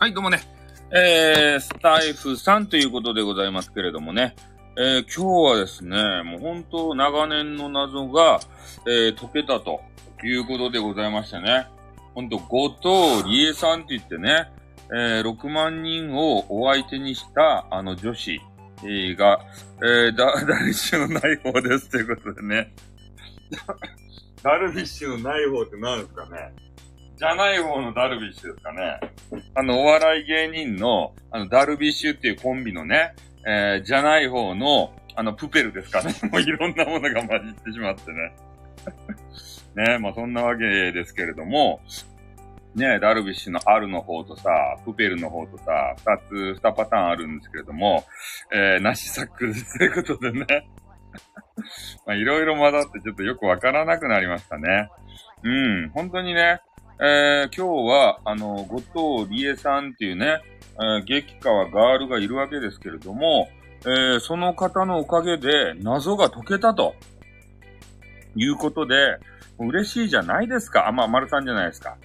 はい、どうもね。えー、スタイフさんということでございますけれどもね。えー、今日はですね、もう本当長年の謎が、えー、解けたということでございましてね。本当後藤理恵さんって言ってね、えー、6万人をお相手にしたあの女子、えー、が、えー、だ、ダルビッシュのない方ですということでね。ダルビッシュのない方って何ですかねじゃない方のダルビッシュですかね。あの、お笑い芸人の、あの、ダルビッシュっていうコンビのね、えー、じゃない方の、あの、プペルですかね。もういろんなものが混じってしまってね。ね、まあそんなわけですけれども、ね、ダルビッシュのあるの方とさ、プペルの方とさ、二つ、二パターンあるんですけれども、えー、なしサックスということでね。まあいろいろ混ざってちょっとよくわからなくなりましたね。うん、本当にね、えー、今日は、あの、後藤理恵さんっていうね、えー、激川ガールがいるわけですけれども、えー、その方のおかげで謎が解けたと、いうことで、嬉しいじゃないですか。あ、まあ、丸さんじゃないですか。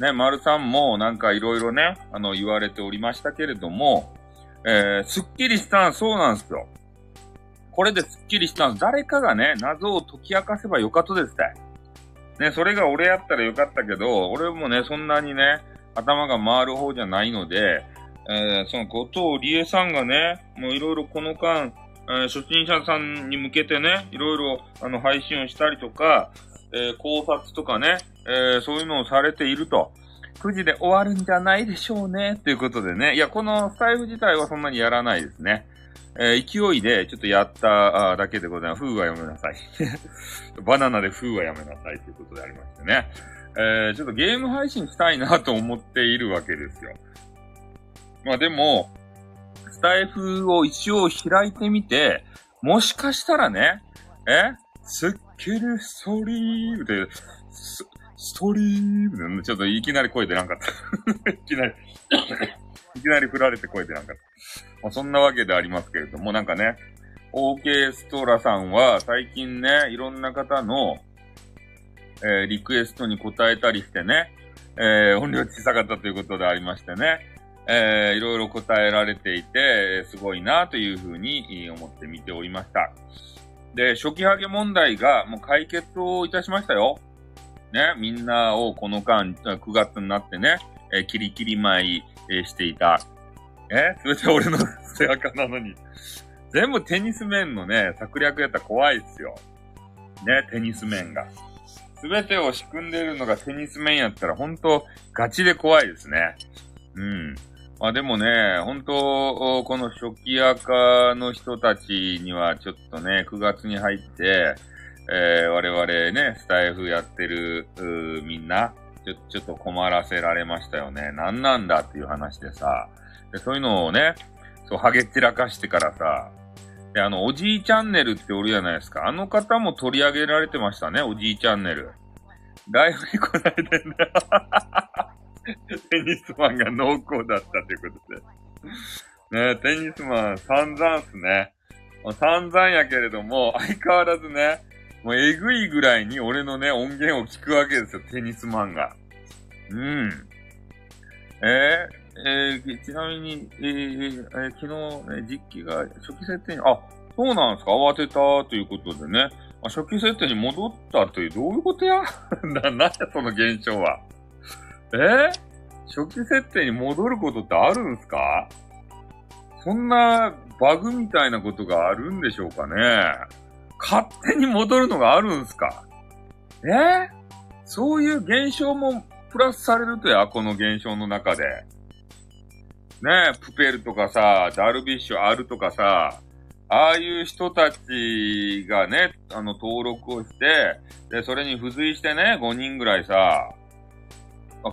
ね、丸さんもなんかいろいろね、あの、言われておりましたけれども、えー、すっきりしたん、そうなんですよ。これですっきりしたん、誰かがね、謎を解き明かせばよかったですって。ね、それが俺やったらよかったけど、俺もね、そんなにね、頭が回る方じゃないので、えー、その後藤理恵さんがね、もういろいろこの間、えー、初心者さんに向けてね、いろいろあの配信をしたりとか、えー、考察とかね、え、そういうのをされていると。9時で終わるんじゃないでしょうね、ということでね。いや、このスタイフ自体はそんなにやらないですね。えー、勢いでちょっとやっただけでございます。風はやめなさい。バナナで風はやめなさいということでありましてね。えー、ちょっとゲーム配信したいなと思っているわけですよ。まあでも、スタイフを一応開いてみて、もしかしたらね、えスッキリストリームで、ス、ストリームで、ちょっといきなり声出なかった。いきなりいきなり振られて声出なんかった。まあ、そんなわけでありますけれども、なんかね、OK ストラさんは最近ね、いろんな方の、えー、リクエストに答えたりしてね、えー、音量小さかったということでありましてね、えー、いろいろ答えられていて、すごいなというふうに思って見ておりました。で、初期ハゲ問題がもう解決をいたしましたよ。ね、みんなをこの間、9月になってね、えー、キリキリ舞い、え、していた。え？それで俺の背中なのに。全部テニス面のね、策略やったら怖いっすよ。ね、テニス面が。すべてを仕組んでるのがテニス面やったら、本当ガチで怖いですね。うん。まあでもね、本当この初期赤の人たちにはちょっとね、9月に入って、えー、我々ね、スタイフやってる、みんな、ちょ、ちょっと困らせられましたよね。何なんだっていう話でさ。で、そういうのをね、そう、ハゲ散らかしてからさ、で、あの、おじいチャンネルっておるじゃないですか。あの方も取り上げられてましたね、おじいチャンネル。ライブに来ないでね。テニスマンが濃厚だったということで。ねテニスマン散々っすね。散々やけれども、相変わらずね、もうえぐいぐらいに俺のね、音源を聞くわけですよ、テニスマンが。うん。えー、えー、ちなみに、えー、えー、昨日、ね、実機が初期設定に、あ、そうなんですか？慌てたということでね。あ初期設定に戻ったという、どういうことや？な、なんやその現象は。えー、初期設定に戻ることってあるんすか？そんなバグみたいなことがあるんでしょうかね？勝手に戻るのがあるんすか？え、そういう現象もプラスされるとや、この現象の中で。ねえ、プペルとかさ、ダルビッシュあるとかさ、ああいう人たちがね、あの、登録をして、で、それに付随してね、5人ぐらいさ、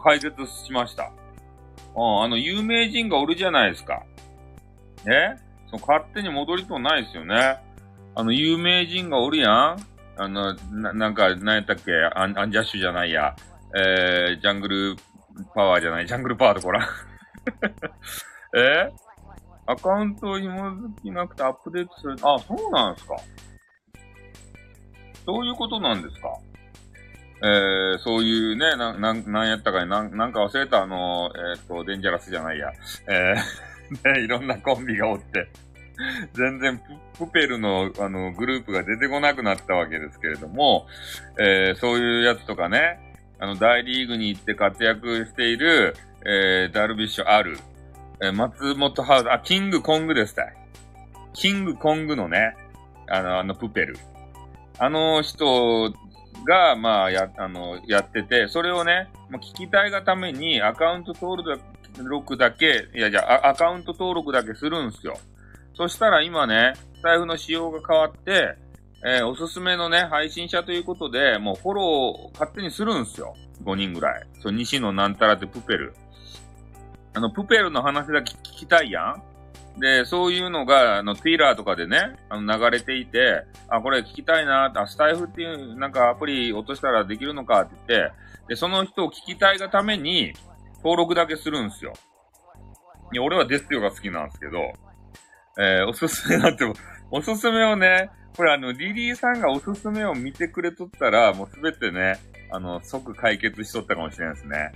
解決しました。うん、あの、有名人がおるじゃないですか。えその勝手に戻りとうないですよね。あの、有名人がおるやんあの、な、なんか、なんやったっけ？アン、アンジャッシュじゃないや。えー、ジャングルパワーじゃない、ジャングルパワーとこら。え？アカウントを紐づきなくてアップデートする。あ、そうなんですか。そういうことなんですか？えー、そういうね、な、なんなんやったかに、なん、なんか忘れた、あの、えっ、ー、と、デンジャラスじゃないや。えー、ね、いろんなコンビがおって、全然プ、プペルの、あの、グループが出てこなくなったわけですけれども、えー、そういうやつとかね、あの、大リーグに行って活躍している、えー、ダルビッシュある、えー、松本ハウス、あ、キングコングですた。キングコングのね、あの、あの、プペル。あの人が、まあ、や、あの、やってて、それをね、まあ、聞きたいがためにアカウント登録だけ、いや、じゃあ、アカウント登録だけするんすよ。そしたら今ね、財布の仕様が変わって、えー、おすすめのね、配信者ということで、もうフォローを勝手にするんすよ。5人ぐらい。そう、西野なんたらってプペル。あの、プペルの話だけ聞きたいやんで、そういうのが、あの、ツイラーとかでね、あの、流れていて、あ、これ聞きたいな、あ、スタイフっていう、なんかアプリ落としたらできるのかって言って、で、その人を聞きたいがために、登録だけするんすよ。いや、俺はデスヨが好きなんですけど、えー、おすすめなんて、おすすめをね、これあの、リリーさんがおすすめを見てくれとったら、もうすべてね、あの、即解決しとったかもしれないですね。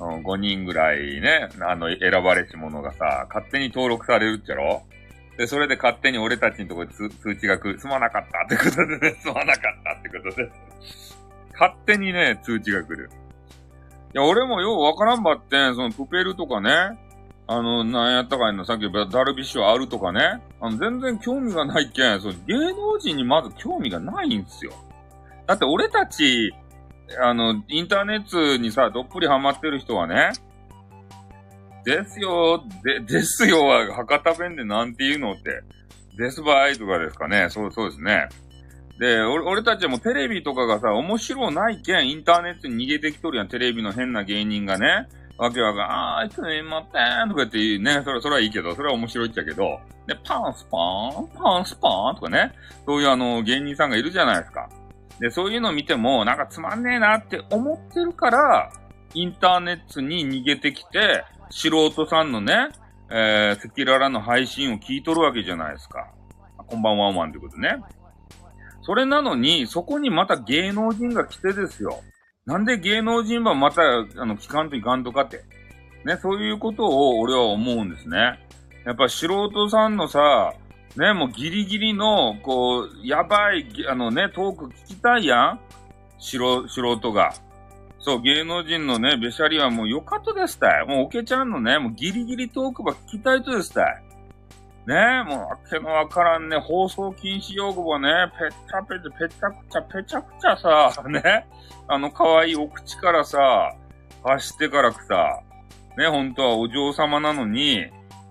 うん、5人ぐらいね、あの、選ばれし者がさ、勝手に登録されるっちゃろ？で、それで勝手に俺たちのところに通知が来る。すまなかったってことでね、すまなかったってことで。勝手にね、通知が来る。いや、俺もようわからんばって、そのプペルとかね、あの、なんやったかいの、さっきダルビッシュあるとかね、あの、全然興味がないけん、その芸能人にまず興味がないんですよ。だって俺たち、あの、インターネットにさ、どっぷりハマってる人はね、ですよ、で、ですよは博多弁でなんて言うのって、ですばいとかですかね。そう、そうですね。で、俺、俺たちもテレビとかがさ、面白ないけん、インターネットに逃げてきとるやん、テレビの変な芸人がね。わけわかん、あー、いつね、まってーんとか言って言うね、それ、それはいいけど、それは面白いっちゃけど、で、パンスパーン、パンスパーンとかね、そういうあの、芸人さんがいるじゃないですか。で、そういうの見ても、なんかつまんねえなって思ってるから、インターネットに逃げてきて、素人さんのね、えー、赤裸々の配信を聞いとるわけじゃないですか。こんばんは、ワンワンってことね。それなのに、そこにまた芸能人が来てですよ。なんで芸能人はまた、あの、聞かんといかんとかって。ね、そういうことを俺は思うんですね。やっぱ素人さんのさ、ね、もうギリギリの、こう、やばい、あのね、トーク聞きたいやん素素人が。そう、芸能人のね、べしゃりはもうよかったですたい。もうおけちゃんのね、もうギリギリトークば聞きたいとですたい。ねえもうわけのわからんね、放送禁止用語はね、ぺったぺってぺちゃくちゃぺちゃくちゃさ、ね、あの可愛いお口からさ、発してからくさ、ね、本当はお嬢様なのに、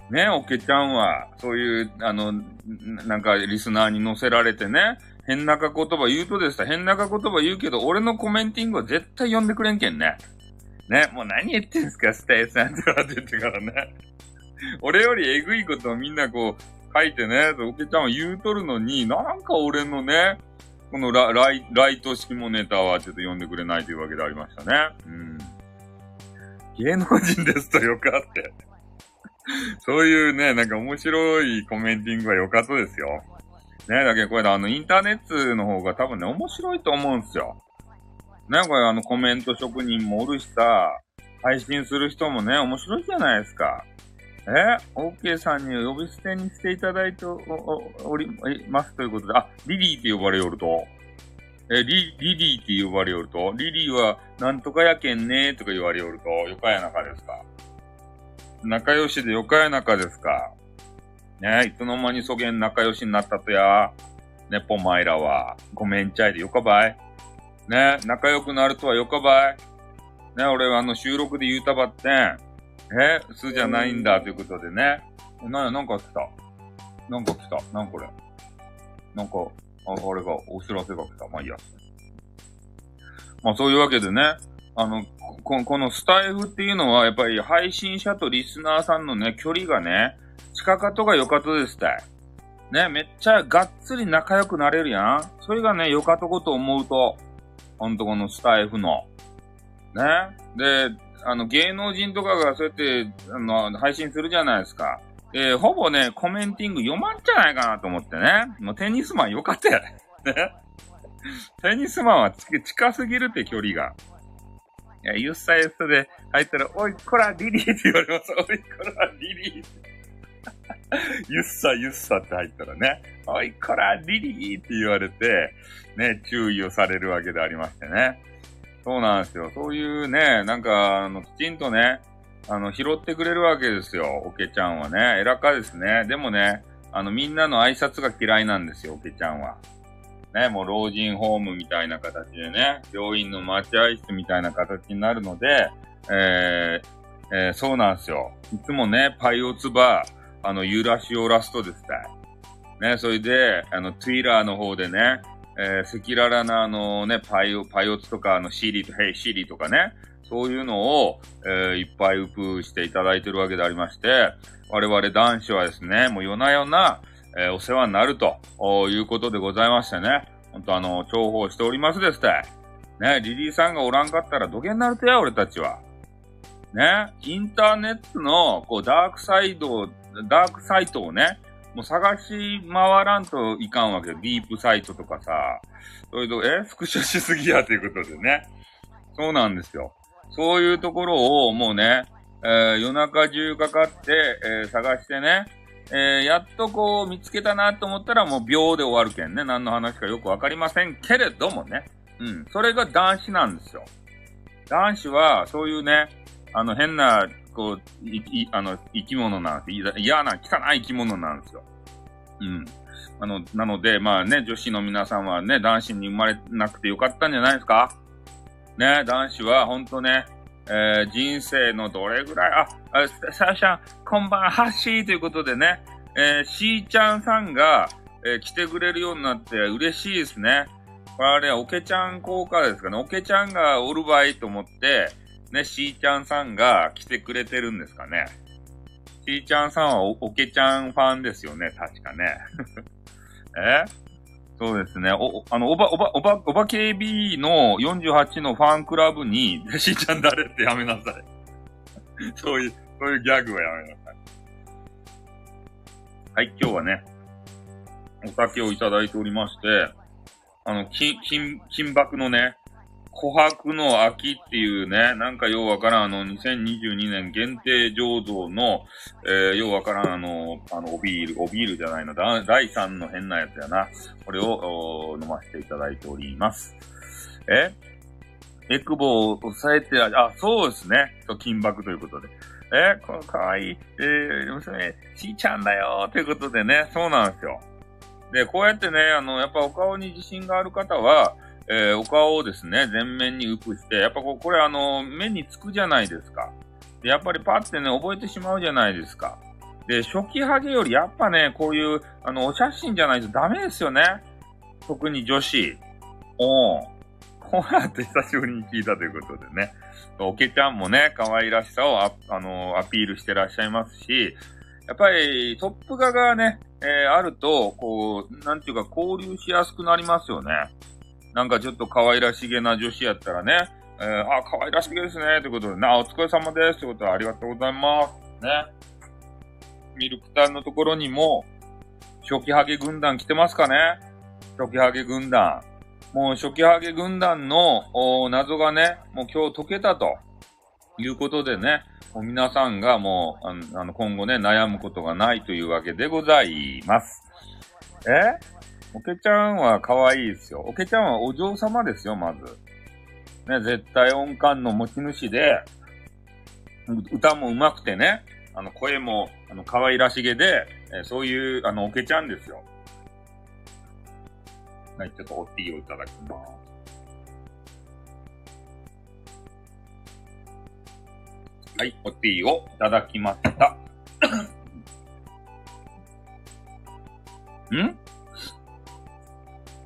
ね、おけちゃんは、そういう、あの、なんか、リスナーに載せられてね、変なか言葉言うとです変なか言葉言うけど、俺のコメンティングは絶対読んでくれんけんね。ね、もう何言ってんすか、スタイさんとかって言ってからね。俺よりえぐいことをみんなこう、書いてね、おけちゃんは言うとるのに、なんか俺のね、このラライライト式もネタはちょっと読んでくれないというわけでありましたね。うん。芸能人ですとよかって。そういうね、なんか面白いコメンティングは良かったですよ。ね、だけどこれあの、インターネットの方が多分ね、面白いと思うんすよ。ね、これあの、コメント職人もおるしさ、配信する人もね、面白いじゃないですか。えー ?OK さんに呼び捨てにしていただいておりますということで、あ、リリーって呼ばれよると。え、リ、リリーって呼ばれよると。リリーは、なんとかやけんねとか言われよると、よかやなかですか。仲良しでよかやなかですか。ねいつの間にそげん仲良しになったとや。ね、ぽまいらは。ごめんちゃいでよかばい。ね仲良くなるとはよかばい。ね俺はあの収録で言うたばってん。えすじゃないんだということでね。な、なんか来た。なんか来た。なんこれ。なんか、あ、あれが、お知らせが来た。まあいいや。まあそういうわけでね。あの、ここのスタイフっていうのは、やっぱり配信者とリスナーさんのね、距離がね、近かとが良かとですたい。ね、めっちゃがっつり仲良くなれるやん。それがね、良かとこと思うと、ほんとこのスタイフの。ね。で、あの、芸能人とかがそうやって、あの、配信するじゃないですか。えー、ほぼね、コメンティング読まんじゃないかなと思ってね。もうテニスマンよかったよね。テニスマンは近すぎるって距離が。いや、ゆっさゆっさで入ったら、おい、こら、リリーって言われます。おい、こら、リリー。ゆっさゆっさって入ったらね、おい、こら、リリーって言われて、ね、注意をされるわけでありましてね。そうなんですよ。そういうね、なんか、あの、きちんとね、あの、拾ってくれるわけですよ。おけちゃんはね。偉かですね。でもね、あの、みんなの挨拶が嫌いなんですよ、おけちゃんは。ね、もう老人ホームみたいな形でね、病院の待合室みたいな形になるので、えー、えー、そうなんですよ。いつもね、パイオツバー、あの、ユラシオラストですたい。ね、それで、あの、ツイラーの方でね、えー、赤裸々なあのね、パイオ、パイオツとか、あの、シーリーとヘイシーリーとかね、そういうのを、えー、いっぱいウプしていただいてるわけでありまして、我々男子はですね、もう夜な夜な、えー、お世話になるということでございましてね、ほんとあの、重宝しておりますですって。ね、リリーさんがおらんかったら土下になるとや、俺たちは。ね、インターネットの、こう、ダークサイド、ダークサイトをね、もう探し回らんといかんわけよ。ディープサイトとかさ。それと、え？スクショしすぎやということでね。そうなんですよ。そういうところをもうね、えー、夜中中かかって、えー、探してね、えー、やっとこう見つけたなと思ったらもう秒で終わるけんね。何の話かよくわかりませんけれどもね。うん。それが男子なんですよ。男子はそういうね、あの変な、こう、い、い、あの、生き物なんです。嫌な、汚い生き物なんですよ。うん。あの、なので、まあね、女子の皆さんはね、男子に生まれなくてよかったんじゃないですか？ね、男子はほんとね、えー、人生のどれぐらい、あ、あさあちゃん、こんばんは、はっしーということでね、えー、しーちゃんさんが、えー、来てくれるようになって嬉しいですね。これあれ、おけちゃん効果ですかね。おけちゃんがおる場合と思って、ね、しーちゃんさんが来てくれてるんですかね。しーちゃんさんはおおけちゃんファンですよね、確かね。え？そうですね。お、あの、おば、おば、おば、おば KB の48のファンクラブに、しーちゃん誰ってやめなさい。そういう、そういうギャグはやめなさい。はい、今日はね、お酒をいただいておりまして、あの、金、金、金箔のね、琥珀の秋っていうね、なんかようわからん、あの、2022年限定醸造の、えー、ようわからん、あの、あの、おビール、おビールじゃないの、第3の変なやつやな。これを飲ませていただいております。え？エクボを抑えて、あ、そうですね。金箔ということで。え？このかわいい、えー、娘、ちーちゃんだよということでね、そうなんですよ。で、こうやってね、あの、やっぱお顔に自信がある方は、えー、お顔をですね、全面に浮くして、やっぱここれあの、目につくじゃないですか。で、やっぱりパッてね、覚えてしまうじゃないですか。で、初期ハゲよりやっぱね、こういう、あの、お写真じゃないとダメですよね。特に女子。おー。こうやって久しぶりに聞いたということでね。おけちゃんもね、可愛らしさをあ、あの、アピールしてらっしゃいますし、やっぱりトップ画がね、えー、あると、こう、なんていうか交流しやすくなりますよね。なんかちょっと可愛らしげな女子やったらね、えー、あ、可愛らしげですね、ということでね、あ、お疲れ様です、ということでありがとうございます。ね。ミルクタンのところにも、初期ハゲ軍団来てますかね初期ハゲ軍団。もう初期ハゲ軍団の謎がね、もう今日解けたということでね、もう皆さんがもう、あの、今後ね、悩むことがないというわけでございます。え？おけちゃんは可愛いですよ。おけちゃんはお嬢様ですよ、まず。ね、絶対音感の持ち主で、歌も上手くてね、あの、声も、あの、可愛らしげで、えそういう、あの、おけちゃんですよ。はい、ちょっとおティーをいただきます。はい、おティーをいただきました。ん？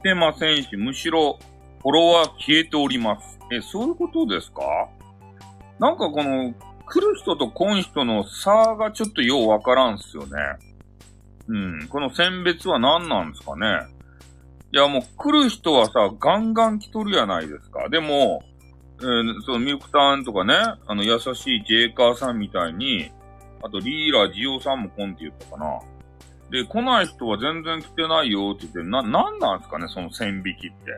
てませんし、むしろ、フォロワー消えております。え、そういうことですか？なんかこの、来る人と来ん人の差がちょっとようわからんっすよね。うん。この選別は何なんですかね？いやもう来る人はさ、ガンガン来とるやないですか。でも、えー、そのミルクターンとかね、あの優しいジェイカーさんみたいに、あとリーラージオさんも来んって言ったかな。で、来ない人は全然来てないよって言って、な、なんなんですかね、その線引きって。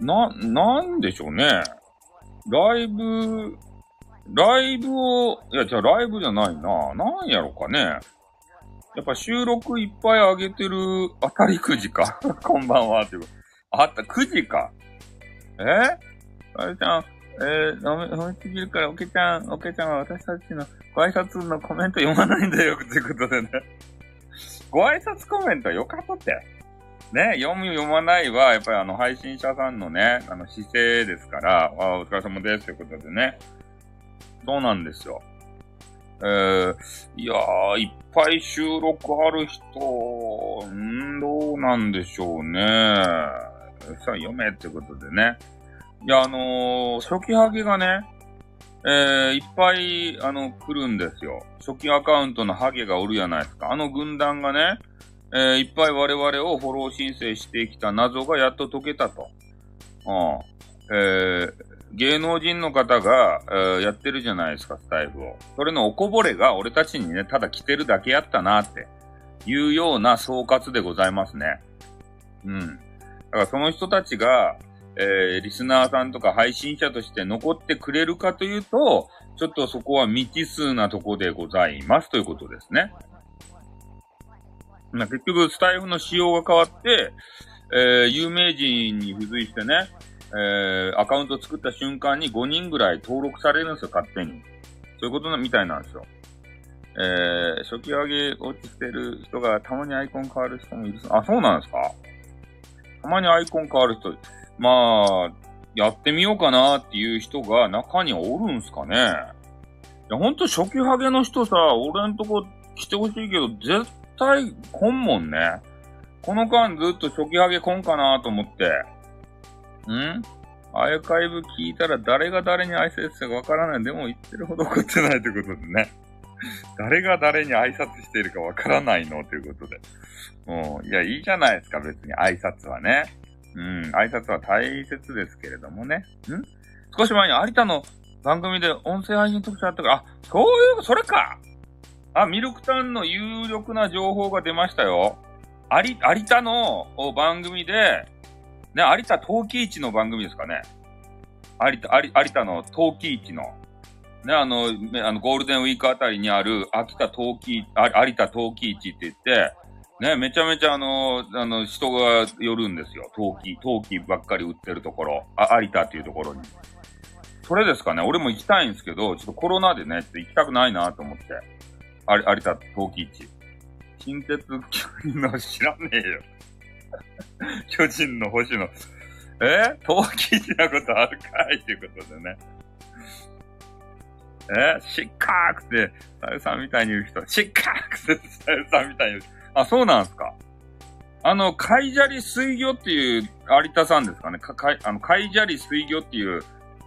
な、なんでしょうね。ライブ、ライブを、いや、じゃあライブじゃないな。なんやろかね。やっぱ収録いっぱい上げてる、当たりくじか。こんばんは、っていう。あった、くじか。え？あれちゃん、えー、飲み、飲みすぎるから、おけちゃん、おけちゃんは私たちのご挨拶のコメント読まないんだよ、ということでね。ご挨拶コメントよかったって。ね、読む読まないは、やっぱりあの、配信者さんのね、あの、姿勢ですから、あお疲れ様です、ということでね。そうなんですよ。えー、いやー、いっぱい収録ある人、んどうなんでしょうね。さあ、読めってことでね。いや、あのー、初期ハゲがね、えー、いっぱい、あの、来るんですよ。初期アカウントのハゲがおるやないですか。あの軍団がね、えー、いっぱい我々をフォロー申請してきた謎がやっと解けたと。うん。えー、芸能人の方が、えー、やってるじゃないですか、スタイルを。それのおこぼれが俺たちにね、ただ来てるだけやったなっていうような総括でございますね。うん。だからその人たちが、えー、リスナーさんとか配信者として残ってくれるかというと、ちょっとそこは未知数なとこでございますということですね。まあ、結局、スタイフの仕様が変わって、えー、有名人に付随してね、えー、アカウント作った瞬間に5人ぐらい登録されるんですよ、勝手に。そういうことみたいなんですよ。えー、初期上げ落ちてる人がたまにアイコン変わる人もいる。あ、そうなんですかたまにアイコン変わる人。まあ、やってみようかなっていう人が中におるんすかね。いや、ほんと初期ハゲの人さ、俺んとこ来てほしいけど、絶対来んもんね。この間ずっと初期ハゲ来んかなと思って。ん？アーカイブ聞いたら誰が誰に挨拶したかわからない。でも言ってるほど怒ってないということでね。誰が誰に挨拶しているかわからないのということで。もうん。いや、いいじゃないですか、別に挨拶はね。うん、挨拶は大切ですけれどもね。ん？少し前に有田の番組で音声配信特集あったから、あ、そういう、それかあ、ミルクタンの有力な情報が出ましたよ。有、有田の番組で、ね、有田陶器市の番組ですかね。有田、有田の陶器市の、ね、あの、あの、ゴールデンウィークあたりにある秋田陶器、有田陶器市って言って、ね、めちゃめちゃあの、あの、人が寄るんですよ。陶器、陶器ばっかり売ってるところ。あ、有田っていうところに。それですかね。俺も行きたいんですけど、ちょっとコロナでね、ちょっと行きたくないなと思って。有有田陶器市。近鉄巨人の知らねえよ。巨人の星の。え？陶器市なことあるかいっていうことでね。え？しっかーくて、さゆさんみたいに言う人、しっかーくて、さゆさんみたいに言う人。あ、そうなんすか。あの、海砂利水魚っていう、有田さんですかね。か、かあの、海砂利水魚っていう、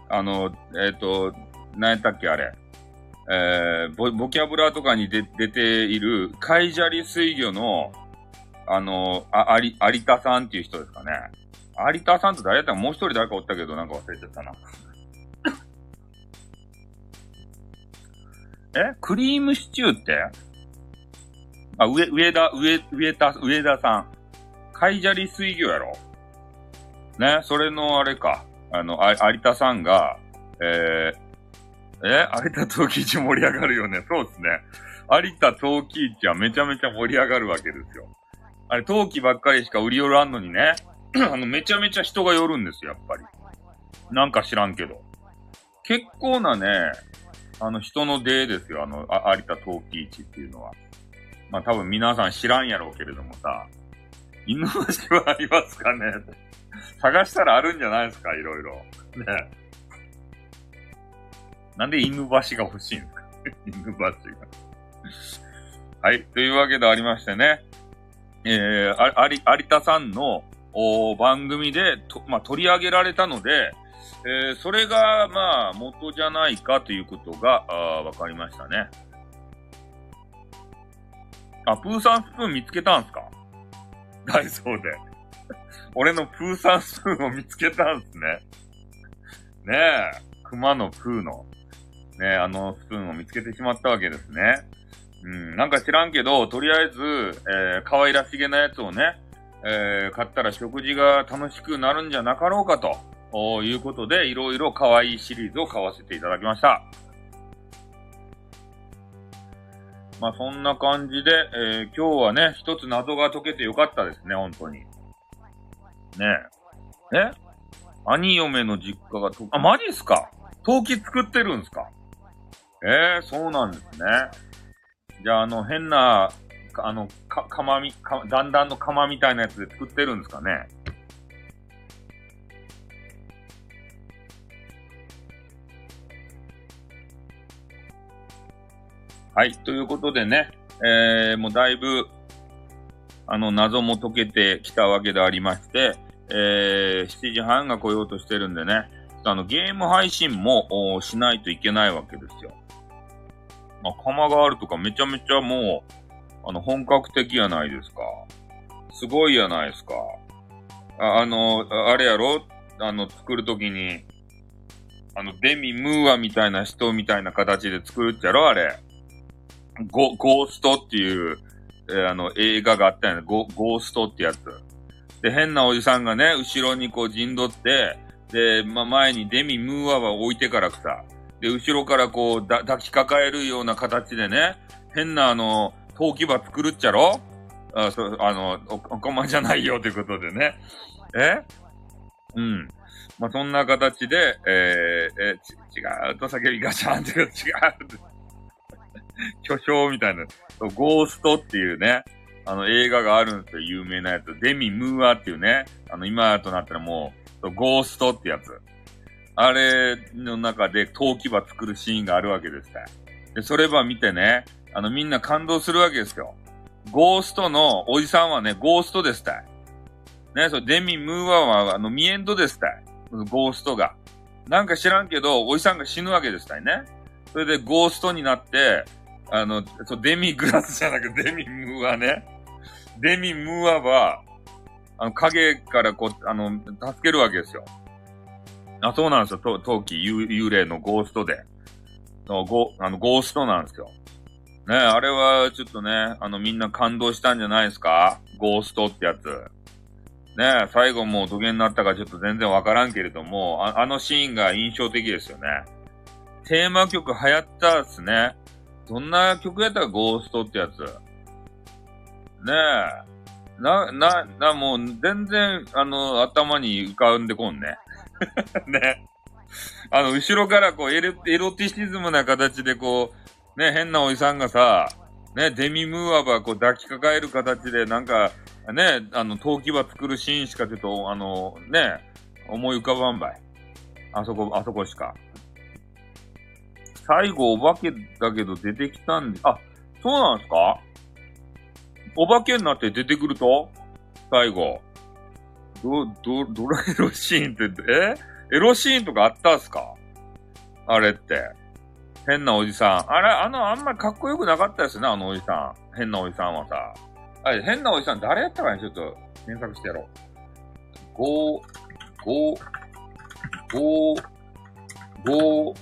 あの、えっ、ー、と、何やったっけ、あれ。えー、ボ、ボキャブラとかに出、出ている、海砂利水魚の、あの、あ、有、有田さんっていう人ですかね。有田さんと誰やったかもう一人誰かおったけど、なんか忘れちゃったな。え？クリームシチューって？あ、上、上田、上、上田、上田さん。海砂利水魚やろね、それのあれか。あの、あ、有田さんが、えー、え有田陶器市盛り上がるよね。そうですね。有田陶器市はめちゃめちゃ盛り上がるわけですよ。あれ、陶器ばっかりしか売り寄らんのにね。あの、めちゃめちゃ人が寄るんですよ、やっぱり。なんか知らんけど。結構なね、あの、人の出ですよ、あの、あ有田陶器市っていうのは。まあ多分皆さん知らんやろうけれどもさ、犬橋はありますかね？探したらあるんじゃないですか？いろいろ。ね。なんで犬橋が欲しいんですか？犬橋が。はい。というわけでありましてね。えー、あり、有田さんの、お番組でと、まあ、取り上げられたので、えー、それが、まあ、元じゃないかということが、あわかりましたね。あ、プーさんスプーン見つけたんすか？ダイソーで。俺のプーさんスプーンを見つけたんすね。ねえ、熊のプーの、ねあのスプーンを見つけてしまったわけですね。うん、なんか知らんけど、とりあえず、えー、可愛らしげなやつをね、えー、買ったら食事が楽しくなるんじゃなかろうかと。いうことで、いろいろ可愛いシリーズを買わせていただきました。まあそんな感じで、えー、今日はね、一つ謎が解けてよかったですね、本当に。ねえ。え？兄嫁の実家が、あ、マジっすか？陶器作ってるんすか？ええー、そうなんですね。じゃあ、あの、変な、あの、か、釜み、か、だんだんの釜みたいなやつで作ってるんですかね？はい。ということでね、えー、もうだいぶ、あの、謎も解けてきたわけでありまして、えー、7時半が来ようとしてるんでね、あの、ゲーム配信もしないといけないわけですよ。まあ、釜があるとかめちゃめちゃもう、あの、本格的やないですか。すごいやないですか。ああの、あれやろ？あの、作るときに、あの、デミ・ムーアみたいな人みたいな形で作るっちゃろあれ。ゴ、ゴーストっていう、えー、あの、映画があったよね。ゴ、ゴーストってやつ。で、変なおじさんがね、後ろにこう陣取って、で、ま、前にデミ・ムーアは置いてからくさ、で、後ろからこう、だ、抱きかかえるような形でね、変なあの、陶器場作るっちゃろ？あ、そう、あの、お、おこまじゃないよということでね。え？うん。まあ、そんな形で、えー、えち、違うと叫びガシャンって違う。巨匠みたいな、ゴーストっていうね、あの映画があるんですよ、有名なやつ。デミ・ムーアっていうね、あの今となったらもう、ゴーストってやつ。あれの中で陶器場作るシーンがあるわけですね。で、それば見てね、あのみんな感動するわけですよ。ゴーストのおじさんはね、ゴーストですた。ね、そう、デミ・ムーアは、あの、ミエンドですたい。ゴーストが。なんか知らんけど、おじさんが死ぬわけですたね。それでゴーストになって、あの、そう、デミグラスじゃなくデミムーアね。デミムーアは、あの、影からこう、あの、助けるわけですよ。あ、そうなんですよ。陶器、幽霊のゴーストで。のゴあの、ゴーストなんですよ。ねあれはちょっとね、あの、みんな感動したんじゃないですか？ゴーストってやつ。ね最後もう土下になったかちょっと全然わからんけれども、ああのシーンが印象的ですよね。テーマ曲流行ったっすね。どんな曲やったらゴーストってやつ。ねえ。な、な、な、もう全然、あの、頭に浮かんでこんね。ね。あの、後ろからこうエロ、エロティシズムな形でこう、ね、変なおじさんがさ、ね、デミムーアバこう抱きかかえる形でなんか、ね、あの、陶器場作るシーンしかちょっと、あの、ね、思い浮かばんばい。あそこ、あそこしか。最後お化けだけど出てきたんで、あ、そうなんですか？お化けになって出てくると？最後。ど、ど、ドラエロシーンって、え？エロシーンとかあったんすか？あれって。変なおじさん。あれ、あの、あんまりかっこよくなかったですね、あのおじさん。変なおじさんはさ。あれ、変なおじさん誰やったかねちょっと検索してやろう。ゴー、ゴー、ゴー、ゴー、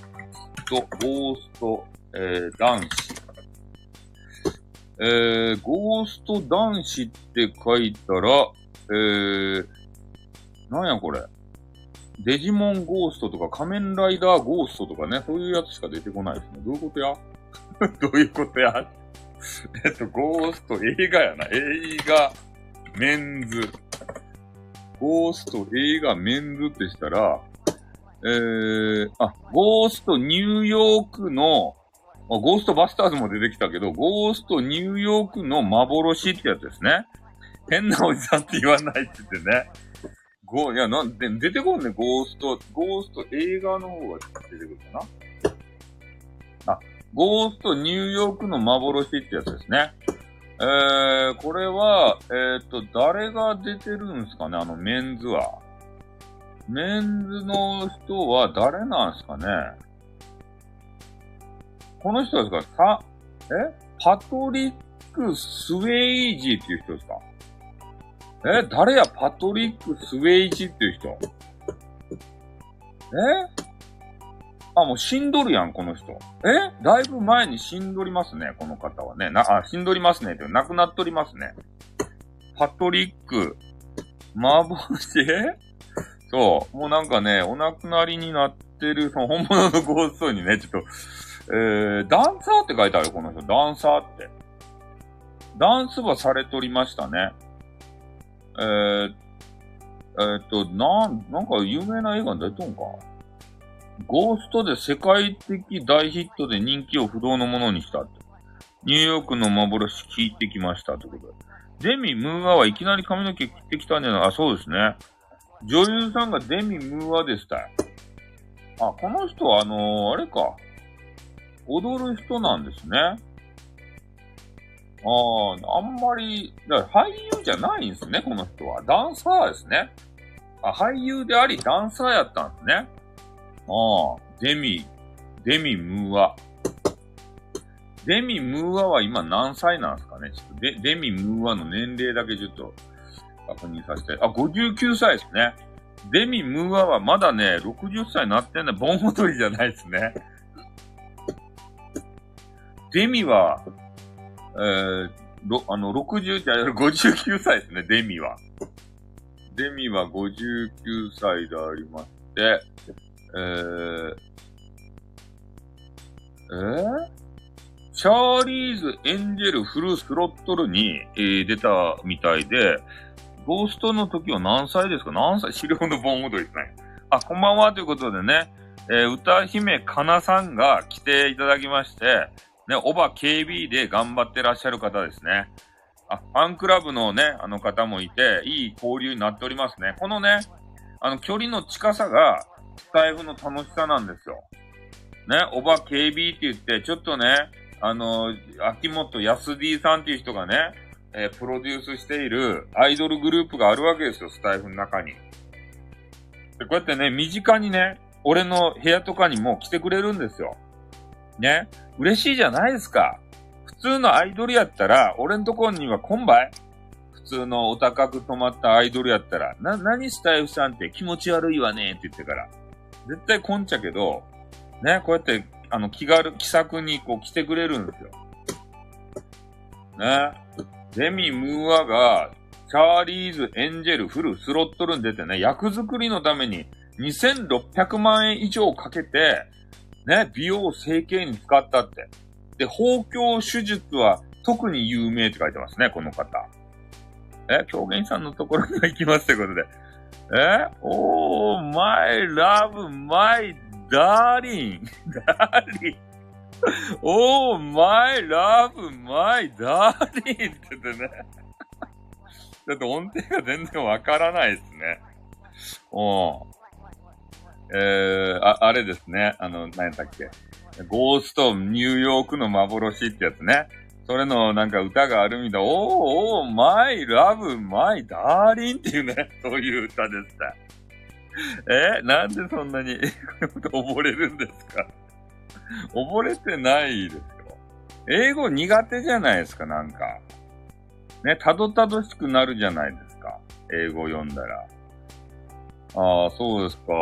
ト、ゴースト、えー、男子。えー、ゴースト男子って書いたら、えー、なんやこれ。デジモンゴーストとか仮面ライダーゴーストとかね、そういうやつしか出てこないですね。どういうことや？どういうことや？えっと、ゴースト映画やな。映画、メンズ。ゴースト映画メンズってしたら、えー、あ、ゴーストニューヨークの、あゴーストバスターズも出てきたけど、ゴーストニューヨークの幻ってやつですね。変なおじさんって言わないって言ってね。ゴーいや、なんで、出てこんね、ゴースト、ゴースト映画の方が出てくるかな。あ、ゴーストニューヨークの幻ってやつですね。えー、これは、えっ、と、誰が出てるんですかね、あのメンズは。メンズの人は誰なんすかね？この人ですか？さ、え？パトリック・スウェイジーっていう人ですか？え？誰や？パトリック・スウェイジーっていう人。え？あ、もう死んどるやん、この人。え？だいぶ前に死んどりますね、この方はね。な、あ、死んどりますねって、亡くなっとりますね。パトリック、幻え？そう、もうなんかね、お亡くなりになってる、その本物のゴーストにね、ちょっと、えー、ダンサーって書いてあるこの人。ダンサーって。ダンスはされとりましたね。えー、えー、っと、なん、なんか有名な映画に出とんかゴーストで世界的大ヒットで人気を不動のものにしたって。ニューヨークの幻聞いてきましたってことで。デミ・ムーアはいきなり髪の毛切ってきたんじゃないあ、そうですね。女優さんがデミ・ムーアでしたよ。あ、この人はあのー、あれか。踊る人なんですね。ああ、あんまり、だから俳優じゃないんですね、この人は。ダンサーですね。あ、俳優であり、ダンサーやったんですね。ああ、デミ、デミムーア。デミムーアは今何歳なんですかね？ちょっとデデミムーアの年齢だけちょっと確認させて。あ、59歳ですね。デミムーアはまだね、60歳になってんだ。盆踊りじゃないですね。デミは、えー、あの、60じゃ、59歳ですね、デミは。デミは59歳でありまして、えー、えー、チャーリーズ・エンジェル・フル・スロットルに、えー、出たみたいで、ゴーストの時は何歳ですか？何歳？資料の盆踊りですね。あ、こんばんはということでね、えー、歌姫かなさんが来ていただきまして、ね、オバ KB で頑張ってらっしゃる方ですね。あ、ファンクラブのね、あの方もいて、いい交流になっておりますね。このね、あの、距離の近さが、スタイフの楽しさなんですよ。ね、オバ KB って言って、ちょっとね、あの、秋元康 D さんっていう人がね、えー、プロデュースしているアイドルグループがあるわけですよ、スタイフの中に。で、こうやってね、身近にね、俺の部屋とかにも来てくれるんですよ。ね？嬉しいじゃないですか。普通のアイドルやったら、俺んとこには来んばい普通のお高く泊まったアイドルやったら、な、何スタイフさんって気持ち悪いわねって言ってから。絶対来んちゃけど、ね、こうやって、あの、気軽、気さくにこう来てくれるんですよ。ね？デミ・ムーアが、チャーリーズ・エンジェル・フル・スロットルに出てね、役作りのために2600万円以上かけて、ね、美容整形に使ったって。で、包協手術は特に有名って書いてますね、この方。え、狂言さんのところに行きますということで。えおー、my love, my darling, darling. おー、my love, my darling って言ってね。ちょっと音程が全然わからないですね。おー。えー、あ、あれですね。あの、何やったっけ。ゴーストニューヨークの幻ってやつね。それのなんか歌があるみたい。おーおー、マイラブ、マイダーリンっていうね、そういう歌でした。えなんでそんなに英語で溺れるんですか？溺れてないですよ。英語苦手じゃないですか、なんか。ね、たどたどしくなるじゃないですか。英語読んだら。ああ、そうですか。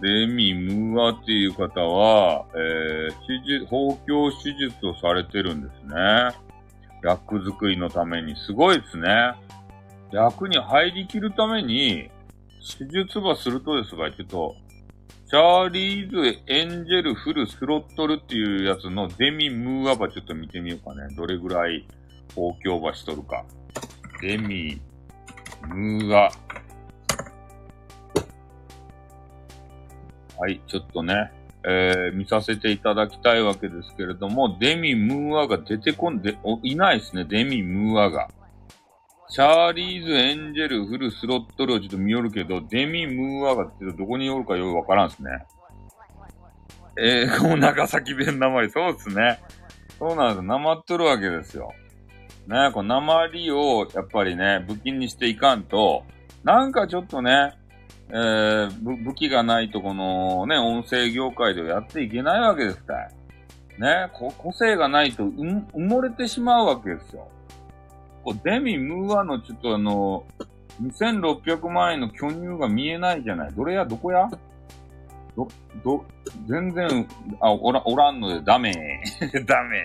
デミ・ムーアっていう方は、えー、手術、包協手術をされてるんですね。役作りのために。すごいですね。役に入りきるために、手術はするとですが、ちょっと、チャーリーズ・エンジェル・フル・スロットルっていうやつのデミ・ムーアバちょっと見てみようかね。どれぐらい包協ばしとるか。デミ・ムーア。はい、ちょっとね、えー、見させていただきたいわけですけれども、デミ・ムーアが出てこんで、お、いないですね、デミ・ムーアが。チャーリーズ・エンジェル・フル・スロットルをちょっと見よるけど、デミ・ムーアがちょっとどこにおるかよくわからんすね。えー、こう長崎弁名前、そうっすね。そうなんです。なまっとるわけですよ。ね、このりを、やっぱりね、武器にしていかんと、なんかちょっとね、えー、武器がないとこのね、音声業界ではやっていけないわけですから。ね、個性がないと埋もれてしまうわけですよ。こうデミ・ムーアのちょっとあの、2600万円の巨乳が見えないじゃない。どれや？どこや？ど、ど、全然、あ、おら、おらんのでダメ。ダメ。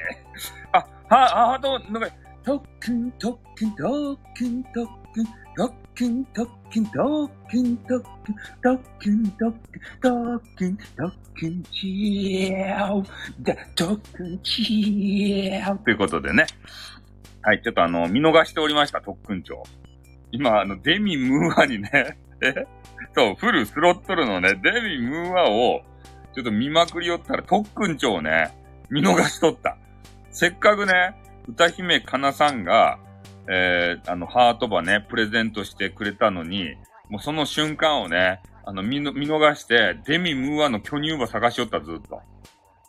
あ、は、あ、あと、なんか、特訓、特訓、特訓、特訓、特キン、特訓、特訓、特訓、特訓、特訓、特訓、特訓、チェオだ、特訓、チェオということでね。はい、ちょっとあの、見逃しておりました、特訓長。今、あの、デミムーアにね、えそう、フルスロットルのね、デミムーアを、ちょっと見まくりよったら、特訓長をね、見逃しとった。せっかくね、歌姫かなさんが、えー、あの、ハートバね、プレゼントしてくれたのに、もうその瞬間をね、あの、見見逃して、デミムーアの巨乳馬探しよった、ずっと。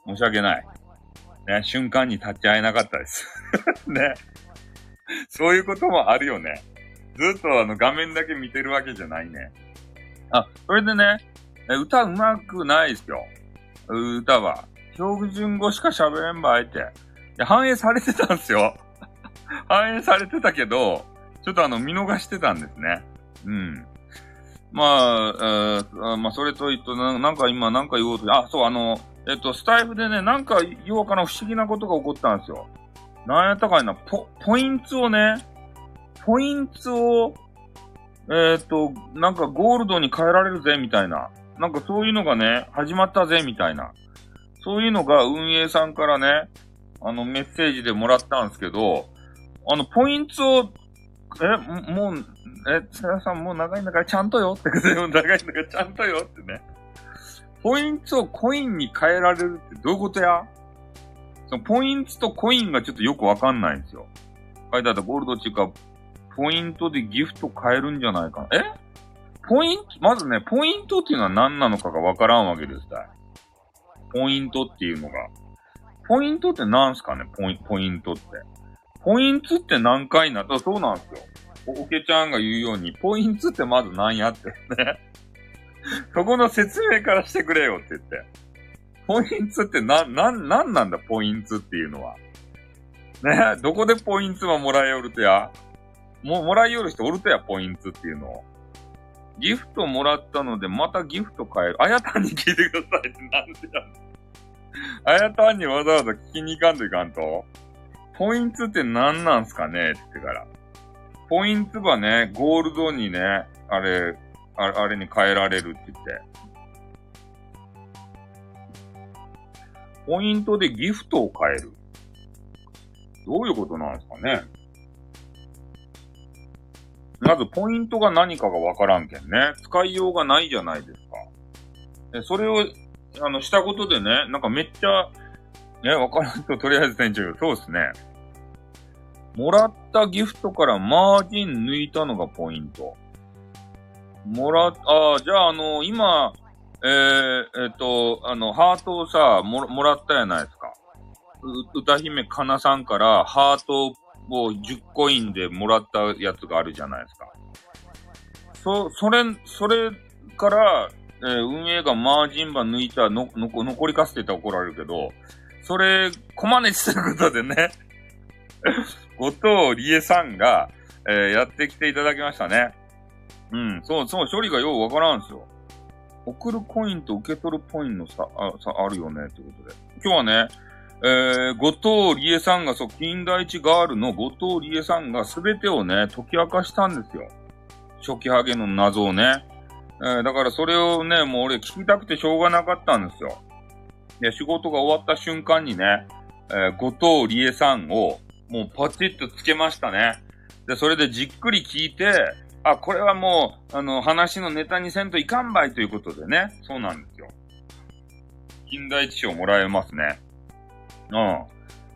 申し訳ない。ね、瞬間に立ち会えなかったです。ね。そういうこともあるよね。ずっとあの画面だけ見てるわけじゃないね。あ、それでね、歌うまくないですよ。歌は。標準語しか喋れんばあえて。反映されてたんですよ。反映されてたけど、ちょっとあの、見逃してたんですね。うん。まあ、えー、まあ、それと言うとな、なんか今、なんか言おうと、あ、そう、あの、えっと、スタイフでね、なんか、ようかな不思議なことが起こったんですよ。なんやったかいな、ポ、ポイントをね、ポイントを、えっ、と、なんかゴールドに変えられるぜ、みたいな。なんかそういうのがね、始まったぜ、みたいな。そういうのが運営さんからね、あの、メッセージでもらったんですけど、あの、ポイントを、え、もう、え、さやさんもう長いんだからちゃんとよって長いんだからちゃんとよってね。ポイントをコインに変えられるってどういうことや？そのポイントとコインがちょっとよくわかんないんですよ。書いてあったゴールドっていうか、ポイントでギフト買えるんじゃないかな。え？ポイント、まずね、ポイントっていうのは何なのかがわからんわけですたい。ポイントっていうのが。ポイントって何すかね？ポイポイントって。ポイントって何回なった？そうなんですよ。おけちゃんが言うように、ポイントってまず何やってね。そこの説明からしてくれよって言って。ポイントってな、な、なんなんだ、ポイントっていうのは。ねどこでポイントはもらえよるとや？も、もらいよる人おるとや、ポイントっていうのを。ギフトもらったので、またギフト買える。あやたんに聞いてくださいってなんでやあやたんにわざわざ聞きに行かんといかんとポイントって何なんすかね？って言ってから。ポイントはね、ゴールドにね、あれ、あれあれに変えられるって言って。ポイントでギフトを変える。どういうことなんですかねまず、ポイントが何かがわからんけんね。使いようがないじゃないですか。でそれを、あの、したことでね、なんかめっちゃ、ね、わからんと、とりあえず店長、そうですね。もらったギフトからマージン抜いたのがポイント。もら、ああ、じゃあ、あの、今、えー、えっ、ー、と、あの、ハートをさ、も、もらったやないですか。う、歌姫かなさんからハートを10コインでもらったやつがあるじゃないですか。そ、それ、それから、えー、運営がマージンバ抜いたの、の、残りかすってたら怒られるけど、それ、コマネチすることでね 後藤理恵さんが、えー、やってきていただきましたね。うん、そう、そう、処理がようわからんすよ。送るコインと受け取るコインの差、あ、差あるよね、ってことで。今日はね、えー、後藤理恵さんが、そう、金田一ガールの後藤理恵さんが全てをね、解き明かしたんですよ。初期ハゲの謎をね。えー、だからそれをね、もう俺聞きたくてしょうがなかったんですよ。で、仕事が終わった瞬間にね、えー、後藤理恵さんを、もうパチッとつけましたね。で、それでじっくり聞いて、あ、これはもう、あの、話のネタにせんといかんばいということでね。そうなんですよ。近代一賞もらえますね。うん。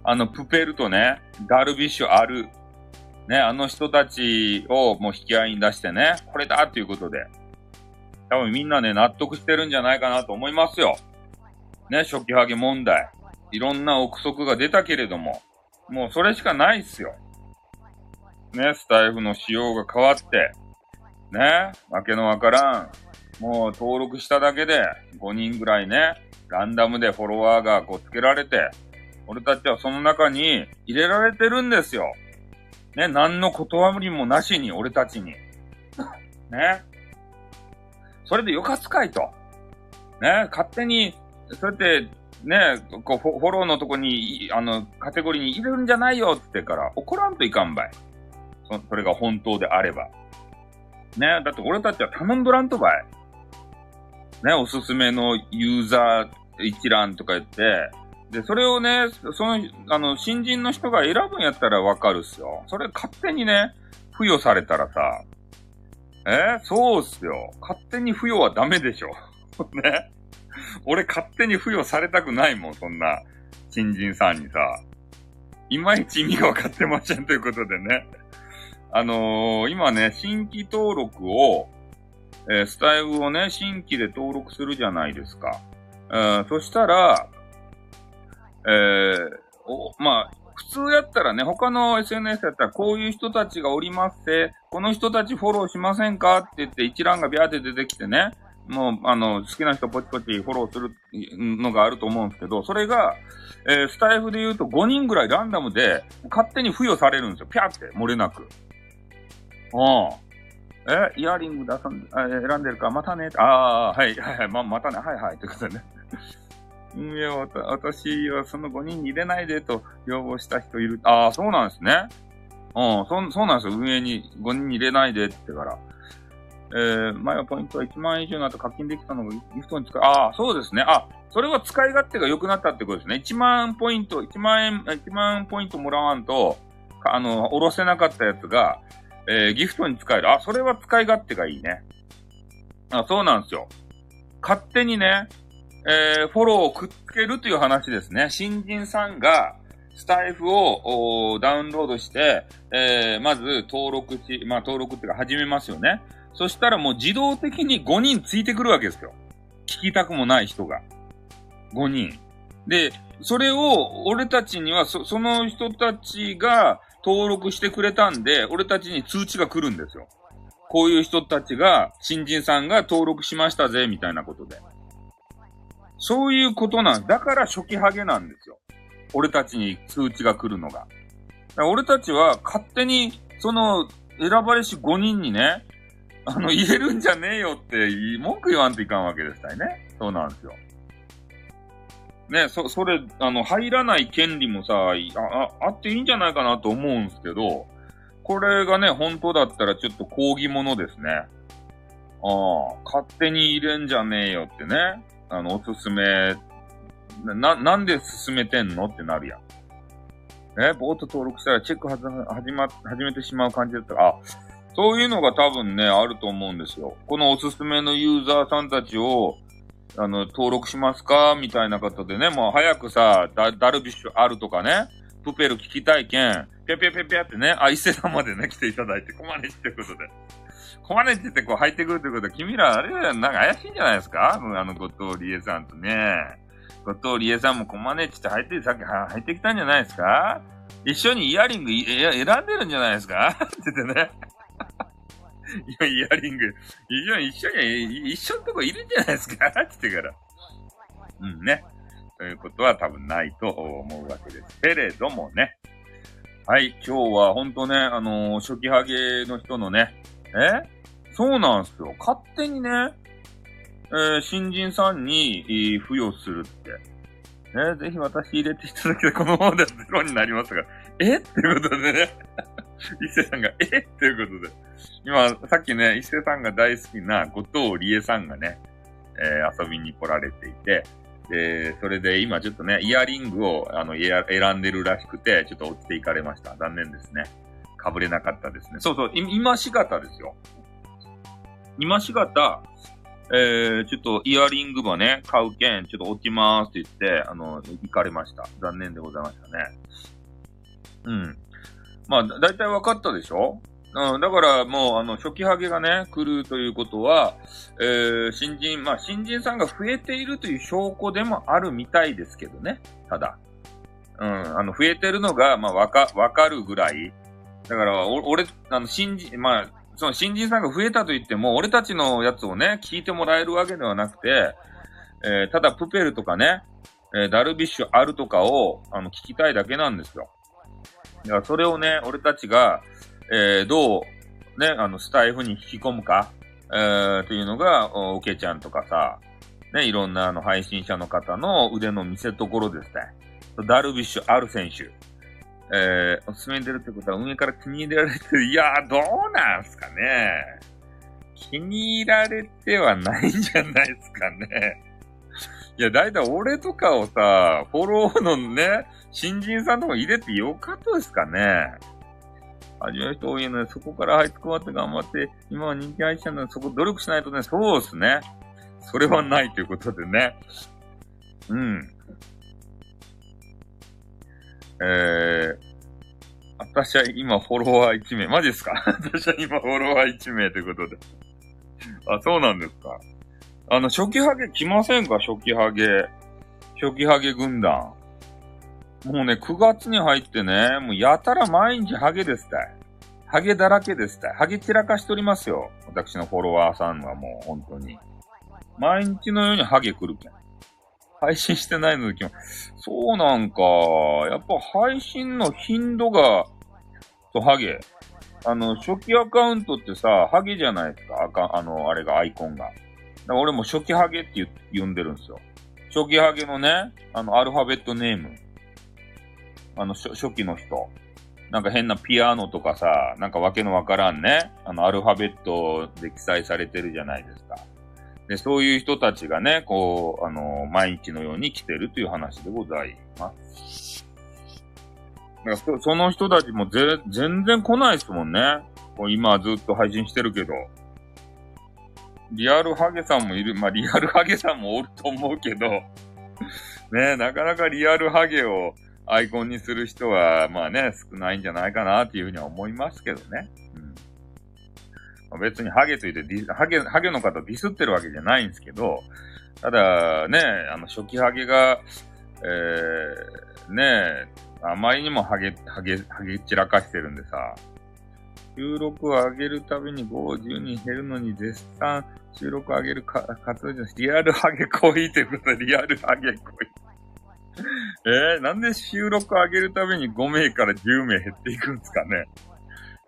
あの、プペルとね、ダルビッシュある。ね、あの人たちをもう引き合いに出してね、これだということで。多分みんなね、納得してるんじゃないかなと思いますよ。ね、初期ハゲ問題。いろんな憶測が出たけれども、もうそれしかないっすよ。ね、スタイフの仕様が変わって、ね、わけのわからん。もう登録しただけで5人ぐらいね、ランダムでフォロワーがこうつけられて、俺たちはその中に入れられてるんですよ。ね、何の断りもなしに、俺たちに。ね。それでよかつかいと。ね、勝手に、そうやって、ね、こうフォローのとこに、あの、カテゴリーに入れるんじゃないよって言ってから、怒らんといかんばい。そそれが本当であれば。ね、だって俺たちは頼んどらんとばい。ね、おすすめのユーザー一覧とか言って、で、それをね、その、あの、新人の人が選ぶんやったらわかるっすよ。それ勝手にね、付与されたらさ、えそうっすよ。勝手に付与はダメでしょ。ね。俺勝手に付与されたくないもん、そんな、新人さんにさ。いまいち意味が分かってませんということでね。あのー、今ね、新規登録を、えー、スタイルをね、新規で登録するじゃないですか。えー、そしたら、えー、お、まあ、普通やったらね、他の SNS やったらこういう人たちがおりますって、この人たちフォローしませんかって言って一覧がビャーって出てきてね、もう、あの、好きな人ポチポチフォローするのがあると思うんですけど、それが、えー、スタイフで言うと5人ぐらいランダムで勝手に付与されるんですよ。ピャーって、漏れなく。うん。え、イヤリング出さん、選んでるか、またね。ああ、はい、はい、はい、ま、またね、はい、はい、ってことでね。運営は、私はその5人に入れないでと要望した人いる。ああ、そうなんですね。うん、そ、そうなんですよ。運営に5人に入れないでってから。えー、前はポイントは1万円以上の後課金できたのがギフトに使う。ああ、そうですね。あ、それは使い勝手が良くなったってことですね。1万ポイント、1万円、1万ポイントもらわんと、あの、おろせなかったやつが、えー、ギフトに使える。あ、それは使い勝手がいいね。あ、そうなんですよ。勝手にね、えー、フォローをくっつけるという話ですね。新人さんが、スタイフをダウンロードして、えー、まず登録し、まあ登録っていうか始めますよね。そしたらもう自動的に5人ついてくるわけですよ。聞きたくもない人が。5人。で、それを俺たちにはそ、その人たちが登録してくれたんで、俺たちに通知が来るんですよ。こういう人たちが、新人さんが登録しましたぜ、みたいなことで。そういうことなんだから初期ハゲなんですよ。俺たちに通知が来るのが。俺たちは勝手に、その、選ばれし5人にね、あの、言えるんじゃねえよって、文句言わんといかんわけですたいね。そうなんですよ。ね、そ、それ、あの、入らない権利もさ、あ、あ、っていいんじゃないかなと思うんですけど、これがね、本当だったらちょっと抗議ものですね。ああ、勝手に入れんじゃねえよってね。あの、おすすめ、な、なんで進めてんのってなるやん。え、ボート登録したらチェックはず、始ま、始めてしまう感じだったら、あ、そういうのが多分ね、あると思うんですよ。このおすすめのユーザーさんたちを、あの、登録しますか？みたいな方でね、もう早くさ、ダルビッシュあるとかね、プペル聞きたいけん、ぴゃぴゃぴゃぴゃってね、あ、伊勢さんまでね、来ていただいて、コマネチってことで。コマネチってこう入ってくるってことは、君ら、あれなんか怪しいんじゃないですか？あの、後藤理恵さんとね。後藤理恵さんもコマネチって入って、さっき入ってきたんじゃないですか？一緒にイヤリング選んでるんじゃないですか？って言ってね。いや、イヤリング、一緒に、一緒に、一緒のとこいるんじゃないですか？って言ってから。うんね。ということは多分ないと思うわけです。けれどもね。はい、今日は本当ね、あのー、初期ハゲの人のね、え？そうなんすよ。勝手にね、えー、新人さんに、えー、付与するって。ね、ぜひ私入れていただけたこのままではゼロになりますが、え？ってことでね。伊勢さんが、え？っていうことで。今、さっきね、伊勢さんが大好きな後藤理恵さんがね、えー、遊びに来られていて、で、それで今ちょっとね、イヤリングをあの選んでるらしくて、ちょっと落ちていかれました。残念ですね。かぶれなかったですね。そうそう、今しがたですよ。今しがた、えー、ちょっとイヤリングばね、買うけん、ちょっと落ちまーすって言って、あの、行かれました。残念でございましたね。うん。まあ、だいたい分かったでしょ？うん、だからもう、あの、初期ハゲがね、来るということは、えー、新人、まあ、新人さんが増えているという証拠でもあるみたいですけどね。ただ。うん、あの、増えてるのが、まあ、わか、わかるぐらい。だから、お、俺、あの、新人、まあ、その新人さんが増えたと言っても、俺たちのやつをね、聞いてもらえるわけではなくて、えー、ただ、プペルとかね、えー、ダルビッシュあるとかを、あの、聞きたいだけなんですよ。だから、それをね、俺たちが、えー、どう、ね、あの、スタイフに引き込むか、えー、というのが、おけちゃんとかさ、ね、いろんなあの配信者の方の腕の見せ所ですね。ダルビッシュある選手。えー、おすすめに出るってことは運営から気に入られてる。いやー、どうなんすかね。気に入られてはないんじゃないですかね。いや、だいたい俺とかをさ、フォローのね、新人さんとか入れてよかったですかね。味わう人多いので、そこから這いつくばって頑張って、今は人気配信なので、そこ努力しないとね、そうですね。それはないということでね。うん。えー、私は今フォロワー1名。マジですか？私は今フォロワー1名ということで。あ、そうなんですか。あの、初期ハゲ来ませんか？初期ハゲ。初期ハゲ軍団。もうね、9月に入ってね、もうやたら毎日ハゲですたい。ハゲだらけですたい。ハゲ散らかしとりますよ。私のフォロワーさんはもう本当に。毎日のようにハゲ来るけん。配信してないので今日、そうなんか、やっぱ配信の頻度が、とハゲ。あの、初期アカウントってさ、ハゲじゃないですか。あか、あの、あれが、アイコンが。から俺も初期ハゲって呼んでるんですよ。初期ハゲのね、あの、アルファベットネーム。あの、初期の人。なんか変なピアノとかさ、なんかわけのわからんね、あの、アルファベットで記載されてるじゃないですか。で、そういう人たちがね、こう、あの、毎日のように来てるという話でございます。だからその人たちもぜ全然来ないですもんね。こう今ずっと配信してるけど。リアルハゲさんもいる。まあ、リアルハゲさんもおると思うけど、ねなかなかリアルハゲをアイコンにする人は、まあね、少ないんじゃないかなっていうふうには思いますけどね。うん。ま、別にハゲと言ってハゲ、ハゲの方ディスってるわけじゃないんですけど、ただね、あの、初期ハゲが、えー、ねあまりにもハゲ、ハゲ、ハゲ散らかしてるんでさ、収録を上げるたびに50人減るのに絶賛収録を上げるか活動じゃ、リアルハゲ濃いということで、リアルハゲ濃い。えー、なんで収録上げるたびに5名から10名減っていくんですかね？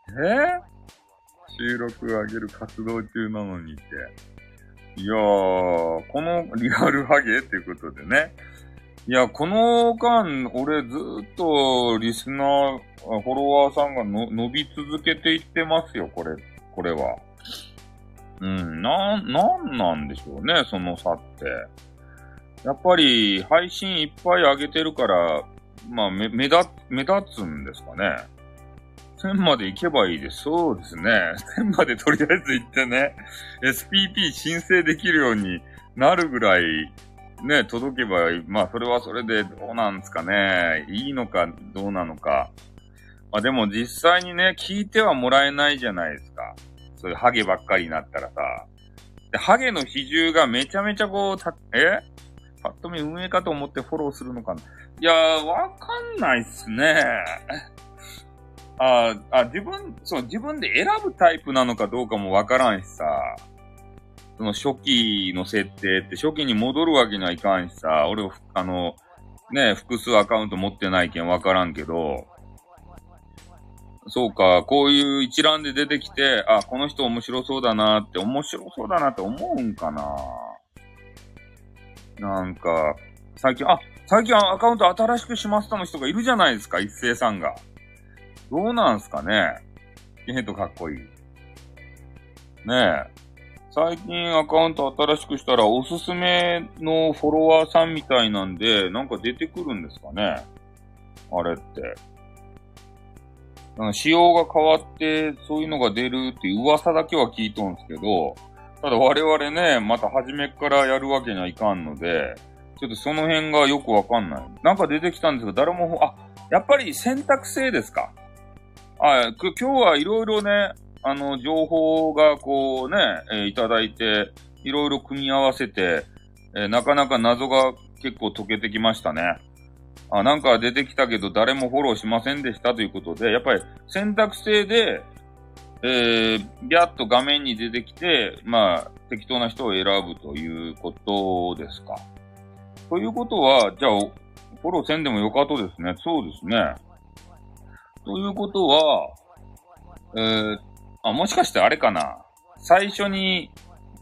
えー、収録上げる活動中なのにって。いやー、このリアルハゲっていうことでね。いや、この間、俺ずっとリスナー、フォロワーさんがの伸び続けていってますよ、これ、これは。うん、な、なんなんでしょうね、その差って。やっぱり、配信いっぱい上げてるから、まあ、目、目立、目立つんですかね。1000まで行けばいいです。そうですね。1000までとりあえず行ってね、SPP 申請できるようになるぐらい、ね、届けば。まあ、それはそれでどうなんですかね。いいのか、どうなのか。まあ、でも実際にね、聞いてはもらえないじゃないですか。そういうハゲばっかりになったらさ。で、ハゲの比重がめちゃめちゃこう、た、え？パッと見運営かと思ってフォローするのかな。いやー、わかんないっすね。ああ、自分、そう、自分で選ぶタイプなのかどうかもわからんしさ。その初期の設定って初期に戻るわけにはいかんしさ。俺、あの、ね、複数アカウント持ってないけんわからんけど、そうか、こういう一覧で出てきて、あ、この人面白そうだなって、面白そうだなって思うんかななんか、最近、あ、最近アカウント新しくしましたの人がいるじゃないですか、一斉さんが。どうなんすかねえっとかっこいい。ねえ。最近アカウント新しくしたらおすすめのフォロワーさんみたいなんで、なんか出てくるんですかねあれって。仕様が変わって、そういうのが出るって噂だけは聞いとんすけど、ただ我々ね、また初めからやるわけにはいかんので、ちょっとその辺がよくわかんない。なんか出てきたんですけど、誰も、あ、やっぱり選択制ですか？あ、今日はいろいろね、あの、情報がこうね、えー、いただいて、いろいろ組み合わせて、えー、なかなか謎が結構解けてきましたね。あ、なんか出てきたけど誰もフォローしませんでしたということで、やっぱり選択制で、えー、ビャッと画面に出てきて、まあ、適当な人を選ぶということですか。ということは、じゃあ、フォローせんでもよかとですね。そうですね。ということは、えー、あ、もしかしてあれかな。最初に、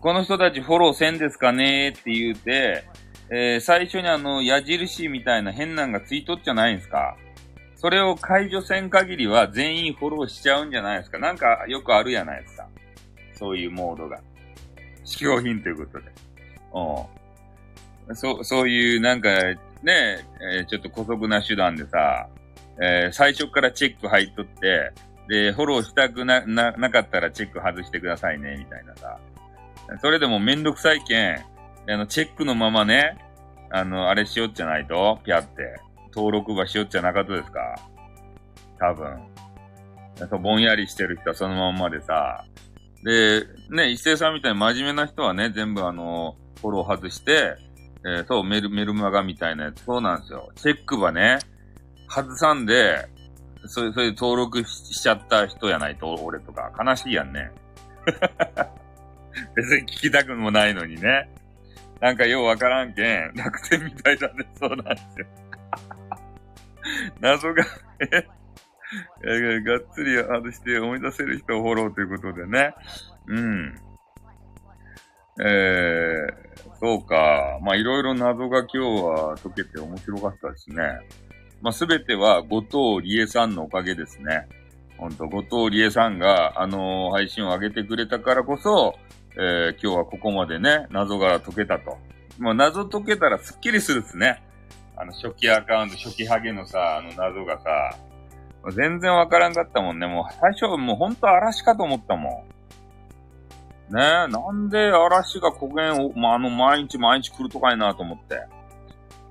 この人たちフォローせんですかね？って言うて、えー、最初にあの、矢印みたいな変なんがついとっちゃないんですか？それを解除せん限りは全員フォローしちゃうんじゃないですかなんかよくあるやないですか。そういうモードが。試供品ということで。うん。そう、そういうなんか、ね、えー、ちょっと古速な手段でさ、えー、最初からチェック入っとって、で、フォローしたくな、な、なかったらチェック外してくださいね、みたいなさ。それでもめんどくさいけん、あの、チェックのままね、あの、あれしよっちゃないと、ピャって。登録ばしよっちゃなかったですか？多分。ぼんやりしてる人はそのまんまでさ。で、ね、一斉さんみたいに真面目な人はね、全部あの、フォロー外して、えー、そう、メル、メルマガみたいなやつ、そうなんですよ。チェックばね、外さんで、それ、それで登録しちゃった人やないと、俺とか。悲しいやんね。別に聞きたくもないのにね。なんかようわからんけん、楽天みたいだね。そうなんですよ。謎がえ、えがっつり外して思い出せる人をフォローということでね。うん。えー、そうか。まあ、いろいろ謎が今日は解けて面白かったですね。まあ、すべては後藤理恵さんのおかげですね。ほんと、後藤理恵さんが、あのー、配信を上げてくれたからこそ、えー、今日はここまでね、謎が解けたと。まあ、謎解けたらスッキリするっすね。あの、初期アカウント、初期ハゲのさ、あの謎がさ、全然わからんかったもんね。もう最初、もうほんと嵐かと思ったもん。ねえ、なんで嵐が古言を、まあ、あの、毎日毎日来るとかいなと思って。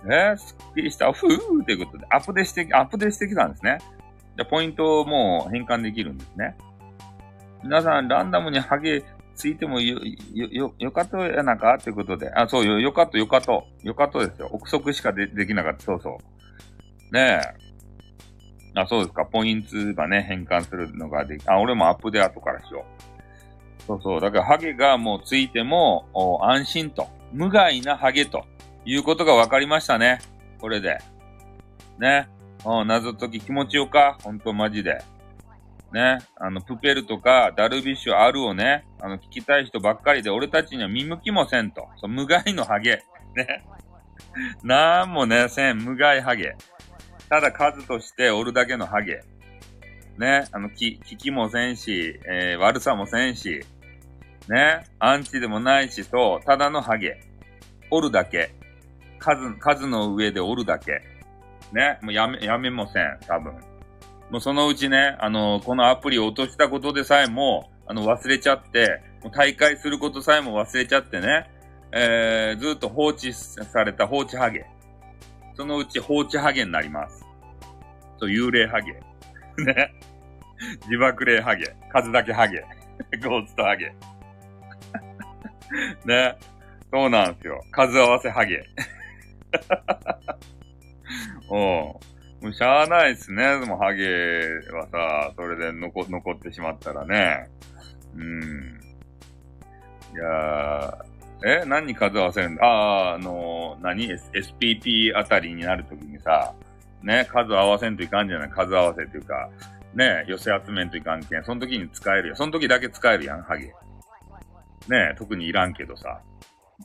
ねえすっきりした、ふーってことで、アップデして、アップデしてきたんですね。で、ポイントをもう変換できるんですね。皆さん、ランダムにハゲついてもよ、よ、よ、よかとやなか？っていうことで。あ、そうよ、よかと、よかと。よかとですよ。憶測しかでできなかった。そうそう。ねえ。あ、そうですか。ポイントがね、変換するのができ、あ、俺もアップで後からしよう。そうそう。だから、ハゲがもうついても、お安心と。無害なハゲということが分かりましたね。これで。ね。うん、謎解き気持ちよかほんとマジで。ね。あの、プペルとか、ダルビッシュ、アルをね、あの、聞きたい人ばっかりで、俺たちには見向きもせんと。そう無害のハゲ。ね。なんもね、せん、無害ハゲ。ただ数としておるだけのハゲ。ね。あの、き、聞きもせんし、えー、悪さもせんし、ね。アンチでもないし、そう、ただのハゲ。おるだけ。数、数の上でおるだけ。ね。もうやめ、やめもせん、多分。もうそのうちね、あの、このアプリを落としたことでさえも、あの、忘れちゃって、もう大会することさえも忘れちゃってね、えー、ずっと放置された放置ハゲ。そのうち放置ハゲになります。そう、幽霊ハゲ。ね。自爆霊ハゲ。数だけハゲ。ゴーストハゲ。ね。そうなんですよ。数合わせハゲ。おう。もうしゃあないっすね。でもハゲはさ、それで残、残ってしまったらね。うん。いやー、え何に数合わせるんだ？あー、あのー、何 ?SPP あたりになるときにさ、ね、数合わせんといかんじゃない？数合わせっていうか、ね、寄せ集めんといかんけん。その時に使えるやん。その時だけ使えるやん、ハゲ。ね、特にいらんけどさ。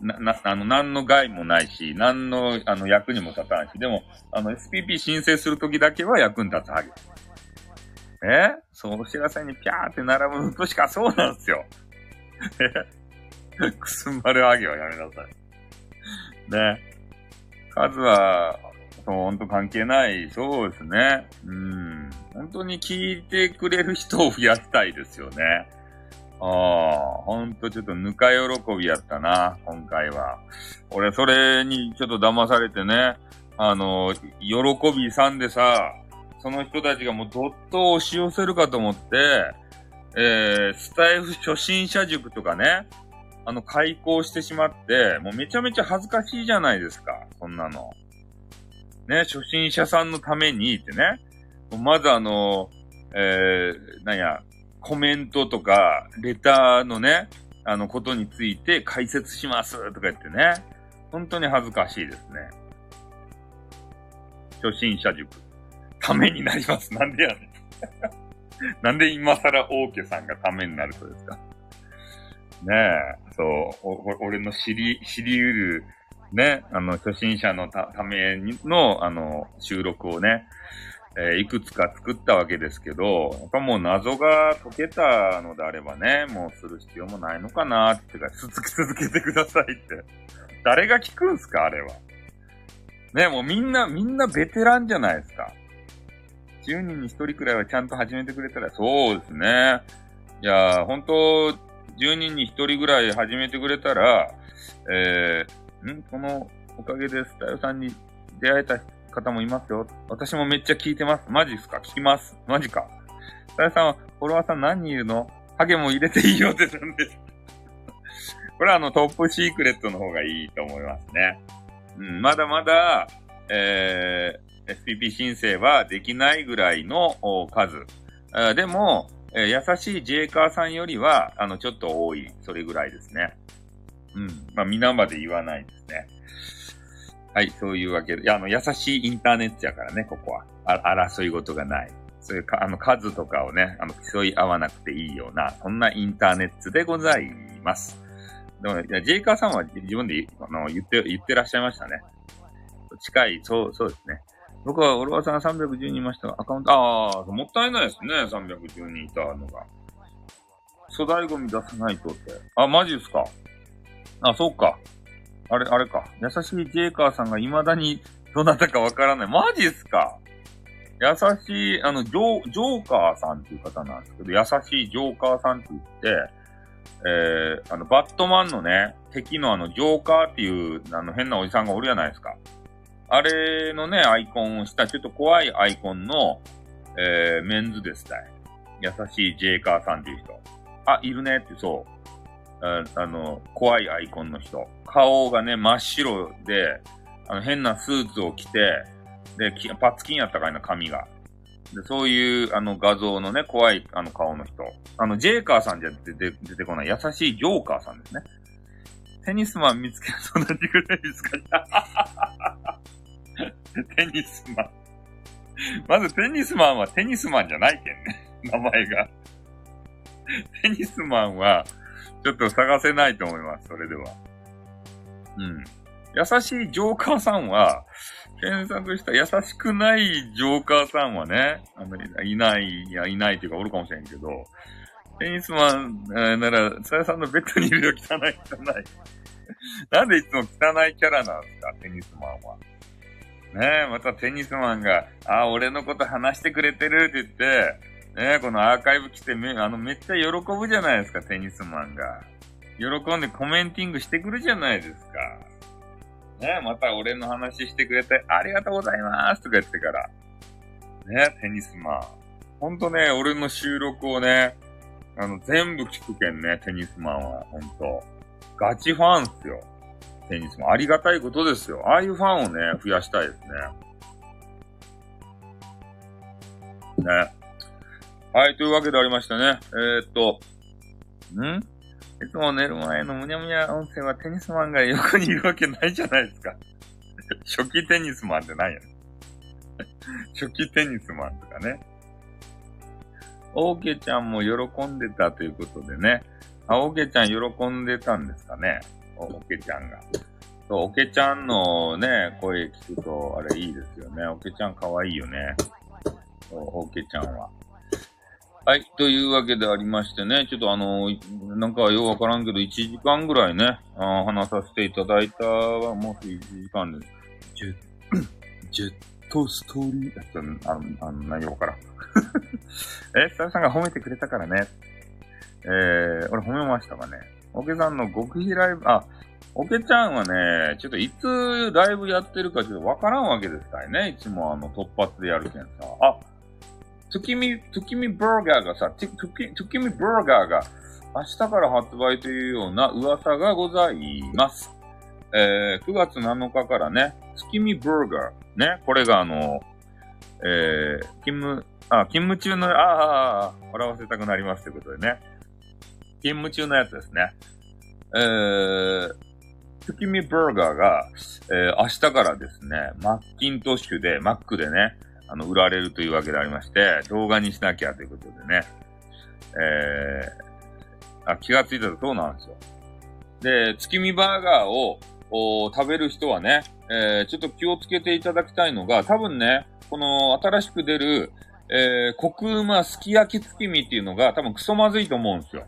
な、な、あの、何の害もないし、何の、あの、役にも立たないし、でも、あの、SPP 申請するときだけは役に立つハゲ。え？そう、お知らせにピャーって並ぶとしかそうなんですよ。くすんばるハゲはやめなさい。ね。数は、そう、ほんと関係ない。そうですね。うん。本当に聞いてくれる人を増やしたいですよね。ああ、ほんとちょっとぬか喜びやったな、今回は。俺、それにちょっと騙されてね、あの、喜びさんでさ、その人たちがもうどっと押し寄せるかと思って、えー、スタイフ初心者塾とかね、あの、開講してしまって、もうめちゃめちゃ恥ずかしいじゃないですか、そんなの。ね、初心者さんのためにってね、まずあの、えー、なんや、コメントとか、レターのね、あのことについて解説しますとか言ってね。本当に恥ずかしいですね。初心者塾。ためになります。なんでやねん。なんで今更大家さんがためになるとですか。ねえ、そう、俺の知り、知り得る、ね、あの、初心者のための、あの、収録をね、えー、いくつか作ったわけですけど、やっぱもう謎が解けたのであればね、もうする必要もないのかなって言って続き続けてくださいって。誰が聞くんすかあれは。ね、もうみんな、みんなベテランじゃないですか。10人に1人くらいはちゃんと始めてくれたら、そうですね。いや本当10人に1人ぐらい始めてくれたら、えー、ん？このおかげでスタイルさんに出会えた方もいますよ。私もめっちゃ聞いてます。マジっすか？聞きます。マジか。スタイルさんはフォロワーさん何人いるの？ハゲも入れていいよってなんです。これはあのトップシークレットの方がいいと思いますね。うん、まだまだ、えー、SPP 申請はできないぐらいの数。でも、えー、優しいジェイカーさんよりは、あの、ちょっと多い、それぐらいですね。うん。まあ、皆まで言わないですね。はい、そういうわけで。いや、あの、優しいインターネットやからね、ここは。あ争い事がない。そういうか、あの、数とかをね、あの、競い合わなくていいような、そんなインターネットでございます。でもね、ジェイカーさんは自分であの言って、言ってらっしゃいましたね。近い、そう、そうですね。僕は、オロワさん310人いました。アカウント、ああ、もったいないですね。310人いたのが。粗大ゴミ出さないとって。あ、マジですかあ、そうか。あれ、あれか。優しいジェイカーさんが未だにどなたかわからない。マジっすか？優しい、あの、ジョー、ジョーカーさんっていう方なんですけど、優しいジョーカーさんって言って、えー、あの、バットマンのね、敵のあの、ジョーカーっていう、あの、変なおじさんがおるじゃないですか。あれのね、アイコンをした、ちょっと怖いアイコンの、えー、メンズですたい。優しいジェイカーさんっていう人。あ、いるねって、そう。ああの、怖いアイコンの人。顔がね、真っ白で、あの、変なスーツを着て、で、パツキンやったかいな、髪が。で、そういう、あの、画像のね、怖い、あの、顔の人。あの、ジェイカーさんじゃ出て出てこない、優しいジョーカーさんですね。テニスマン見つけると同じぐらい見つか？った。テニスマン。まずテニスマンはテニスマンじゃないけんね。名前が。テニスマンは、ちょっと探せないと思います、それでは。うん。優しいジョーカーさんは、検索した優しくないジョーカーさんはね、あの、いない、いや、いないというかおるかもしれんけど、テニスマン、えー、なら、さやさんのベッドにいるよ、汚い、汚い。なんでいつも汚いキャラなんですか、テニスマンは。ねえ、またテニスマンが、あ、俺のこと話してくれてるって言って、ね、このアーカイブ来てめ、あの、めっちゃ喜ぶじゃないですか、テニスマンが。喜んでコメンティングしてくるじゃないですか。ね、また俺の話してくれて、ありがとうございますとか言ってから。ね、テニスマン。ほんとね、俺の収録をね、あの、全部聞くけんね、テニスマンは、ほんと。ガチファンっすよ。テニスもありがたいことですよ。ああいうファンをね、増やしたいですね。ね。はい、というわけでありましたね。えー、っと、ん？いつも寝る前のむにゃむにゃ音声はテニスマンが横にいるわけないじゃないですか。初期テニスマンって何やね 初期テニスマンとかね。オーケちゃんも喜んでたということでね。あ、オーケちゃん喜んでたんですかね。おけちゃんが。そう、おけちゃんのね、声聞くと、あれいいですよね。おけちゃん可愛いよね。そう、おけちゃんは。はい。というわけでありましてね、ちょっとあの、なんかようわからんけど、1時間ぐらいね、あ話させていただいたは、もう1時間で、ジェジェットストーリー、あの、あの内容から。え、スタッフさんが褒めてくれたからね。えー、俺褒めましたかね。おけさんの極秘ライブ、あ、おけちゃんはね、ちょっといつライブやってるかちょっとわからんわけですからね。いつもあの突発でやるけんさ。あ、トキミ、トキミバーガーがさ、トキ、トキミバーガーが明日から発売というような噂がございます。えー、9月7日からね、月見バーガー。ね、これがあの、えー、勤務、あ、勤務中の、ああ、ああ、笑わせたくなりますということでね。勤務中のやつですね。えー、月見バーガーが、えー、明日からですね、マッキントッシュで、マックでね、あの、売られるというわけでありまして、動画にしなきゃということでね、えー、あ、気がついたらそうなんですよ。で、月見バーガーを、食べる人はね、えー、ちょっと気をつけていただきたいのが、多分ね、この新しく出る、えー、コクうますき焼き月見っていうのが多分クソまずいと思うんですよ。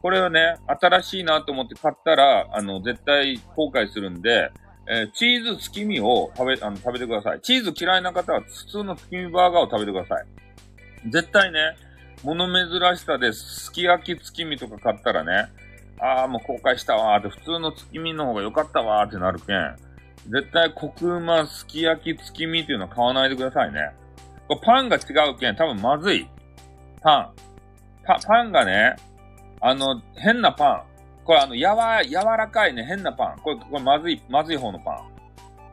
これはね、新しいなと思って買ったら、あの、絶対後悔するんで、えー、チーズ月見を食べ、あの、食べてください。チーズ嫌いな方は普通の月見バーガーを食べてください。絶対ね、物珍しさで、すき焼き月見とか買ったらね、ああ、もう後悔したわーって、普通の月見の方が良かったわーってなるけん、絶対コクうますき焼き月見っていうのは買わないでくださいね。これパンが違うけん、多分まずい。パン。パ、パンがね、あの、変なパン。これあの、やわ、柔らかいね、変なパン。これ、これまずい、まずい方のパン。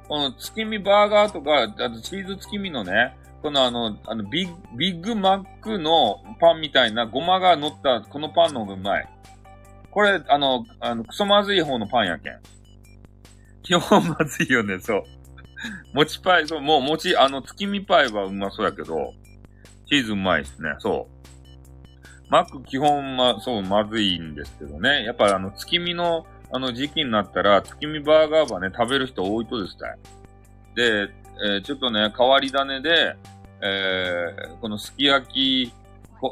この月見バーガーとか、あとチーズ月見のね、このあの、あのビッ、ビッグマックのパンみたいなごまが乗ったこのパンの方がうまい。これ、あの、あの、クソまずい方のパンやけん。基本まずいよね、そう。餅パイ、そう、もう餅、あの、月見パイはうまそうやけど、チーズうまいっすね、そう。マック基本ま、そう、まずいんですけどね。やっぱあの、月見の、あの時期になったら、月見バーガーはね、食べる人多いとですね。で、えー、ちょっとね、変わり種で、えー、このすき焼き、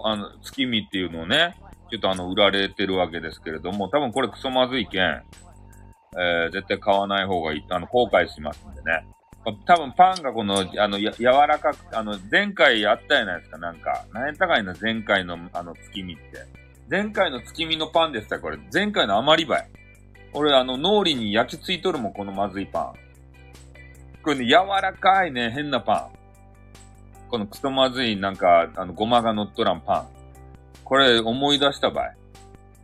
あの、月見っていうのをね、ちょっとあの、売られてるわけですけれども、多分これクソまずいけん、えー、絶対買わない方がいい、あの、後悔しますんでね。多分パンがこの、あの、や、柔らかく、あの、前回あったじゃないですか、なんか。何円高いの前回の、あの、月見って。前回の月見のパンでしたこれ。前回の余りばい。俺、あの、脳裏に焼きついとるもん、このまずいパン。これね、柔らかいね、変なパン。このクソまずい、なんか、あの、ごまが乗っとらんパン。これ、思い出したばい。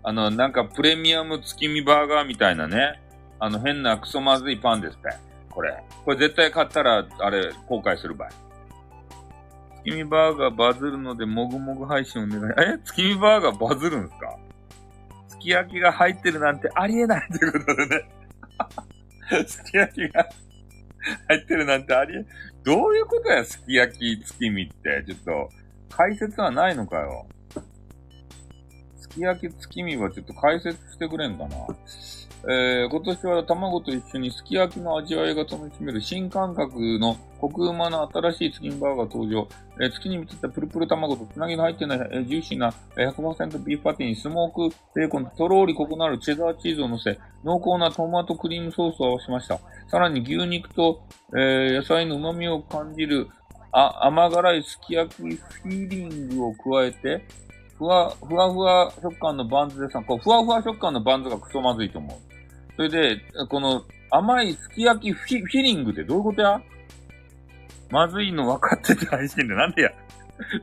あの、なんか、プレミアム月見バーガーみたいなね、あの、変なクソまずいパンですって。これ。これ絶対買ったら、あれ、後悔するばい。月見バーガーバズるので、もぐもぐ配信お願い。え？月見バーガーバズるんすか？すき焼きが入ってるなんてありえないということでね。すき焼きが入ってるなんてありえ、どういうことや、すき焼き月見って？ちょっと、解説はないのかよ。すき焼き月見はちょっと解説してくれんかな。えー、今年は卵と一緒にすき焼きの味わいが楽しめる新感覚のコクうまな新しいチキンバーガー登場。えー、月に見つったプルプル卵とつなぎの入ってない、えー、ジューシーな、100%ビーフパティにスモークベーコンととろーりコクのあるチェダーチーズを乗せ、濃厚なトマトクリームソースを合わせました。さらに牛肉と、えー、野菜の旨味を感じるあ甘辛いすき焼きフィーリングを加えて、ふわ、ふわふわ食感のバンズでさ、こうふわふわ食感のバンズがクソまずいと思う。それで、この甘いすき焼きフィフィリングってどういうことや？まずいの分かってて配信でなんでや？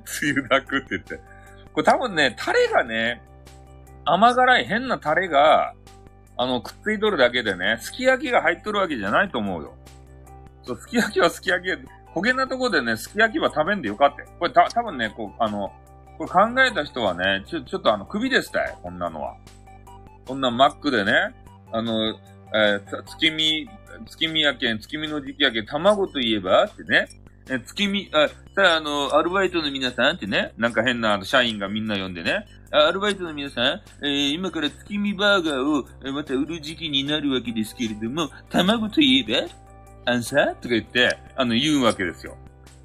つゆだくって言って。これ多分ね、タレがね、甘辛い変なタレが、あの、くっついとるだけでね、すき焼きが入っとるわけじゃないと思うよ。そう、すき焼きはすき焼き焦げなとこでね、すき焼きは食べんでよかったこれた、多分ね、こう、あの、これ考えた人はね、ちょ、ちょっとあの、首でしたよ、こんなのは。こんなマックでね、あの、えー、月見、月見やけん、月見の時期やけん、卵といえばってね、え月見、あ、さあ、あの、アルバイトの皆さんってね、なんか変なあの社員がみんな呼んでね、アルバイトの皆さん、えー、今から月見バーガーを、えまた売る時期になるわけですけれども、卵といえばアンサー？とか言って、あの、言うわけですよ。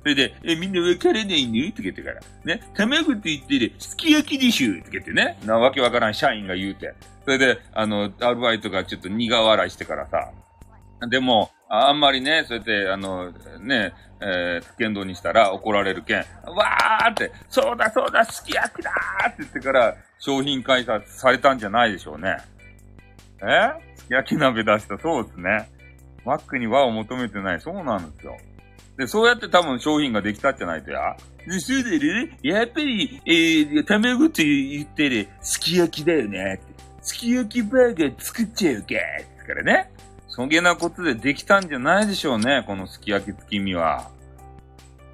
それで、え、みんなわからないのとか言ってから。ね、卵って言ってる、すき焼きでしょとか言ってね。なわけわからん社員が言うて。それで、あの、アルバイトがちょっと苦笑いしてからさ。でも、あんまりね、そうやって、あの、ね、えー、剣道にしたら怒られるけん、わーって、そうだそうだ、すき焼きだーって言ってから、商品開発されたんじゃないでしょうね。え？すき焼き鍋出した、そうですね。マックに和を求めてない、そうなんですよ。で、そうやって多分商品ができたってないとや。で、そうだね。やっぱり、えー、卵って言ってる、すき焼きだよね。すき焼きバーガー作っちゃうか。ってからね。そげなことでできたんじゃないでしょうね。このすき焼き月見は。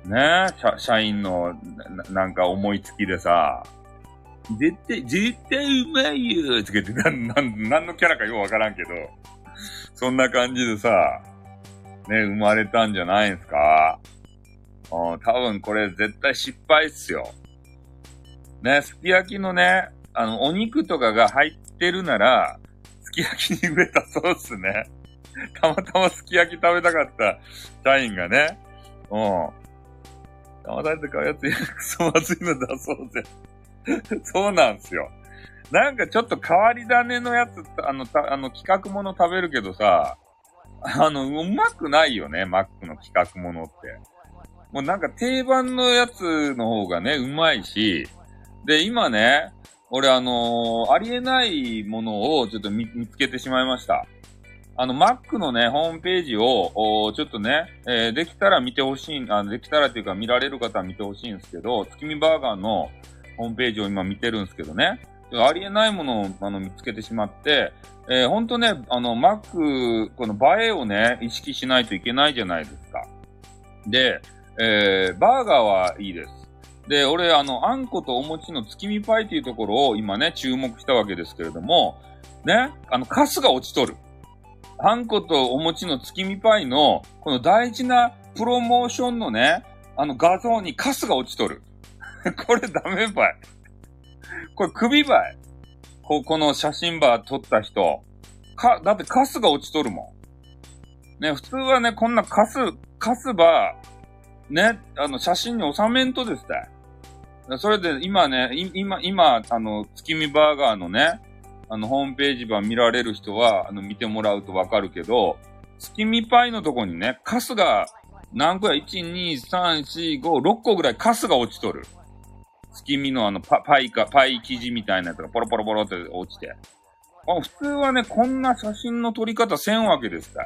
ね？社社員のな、なんか思いつきでさ。絶対、絶対うまいよつけて、なん、なん、なんのキャラかよくわからんけど。そんな感じでさ。ね、生まれたんじゃないんすか？うん、多分これ絶対失敗っすよ。ね、すき焼きのね、あの、お肉とかが入ってるなら、すき焼きに植えたそうっすね。たまたますき焼き食べたかった社員がね、うん。騙されて買うやつや、クソまずいの出そうぜ。そうなんすよ。なんかちょっと変わり種のやつ、あの、たあの企画もの食べるけどさ、あの、うまくないよね、マックの企画ものって。もうなんか定番のやつの方がね、うまいし、で、今ね、俺あのー、ありえないものをちょっと見つけてしまいました。あの、Mac のね、ホームページを、ちょっとね、えー、できたら見てほしい、あできたらっていうか見られる方は見てほしいんですけど、月見バーガーのホームページを今見てるんですけどね、ありえないものをあの見つけてしまって、えー、ほんとね、あの、Mac、この映えをね、意識しないといけないじゃないですか。で、えー、バーガーはいいです。で、俺、あの、あんことお餅の月見パイっていうところを今ね、注目したわけですけれども、ね、あの、カスが落ちとる。あんことお餅の月見パイの、この大事なプロモーションのね、あの画像にカスが落ちとる。これダメばい。これ首ばい。こ、この写真ば撮った人。か、だってカスが落ちとるもん。ね、普通はね、こんなカス、カスば、ね、あの、写真に収めんとですね。それで、今ね、今、今、あの、月見バーガーのね、あの、ホームページ版見られる人は、あの、見てもらうとわかるけど、月見パイのとこにね、カスが、何個や ?1、2、3、4、5、6個ぐらいカスが落ちとる。月見のあのパ、パイか、パイ生地みたいなやつがポロポロポロって落ちて。あ普通はね、こんな写真の撮り方せんわけですか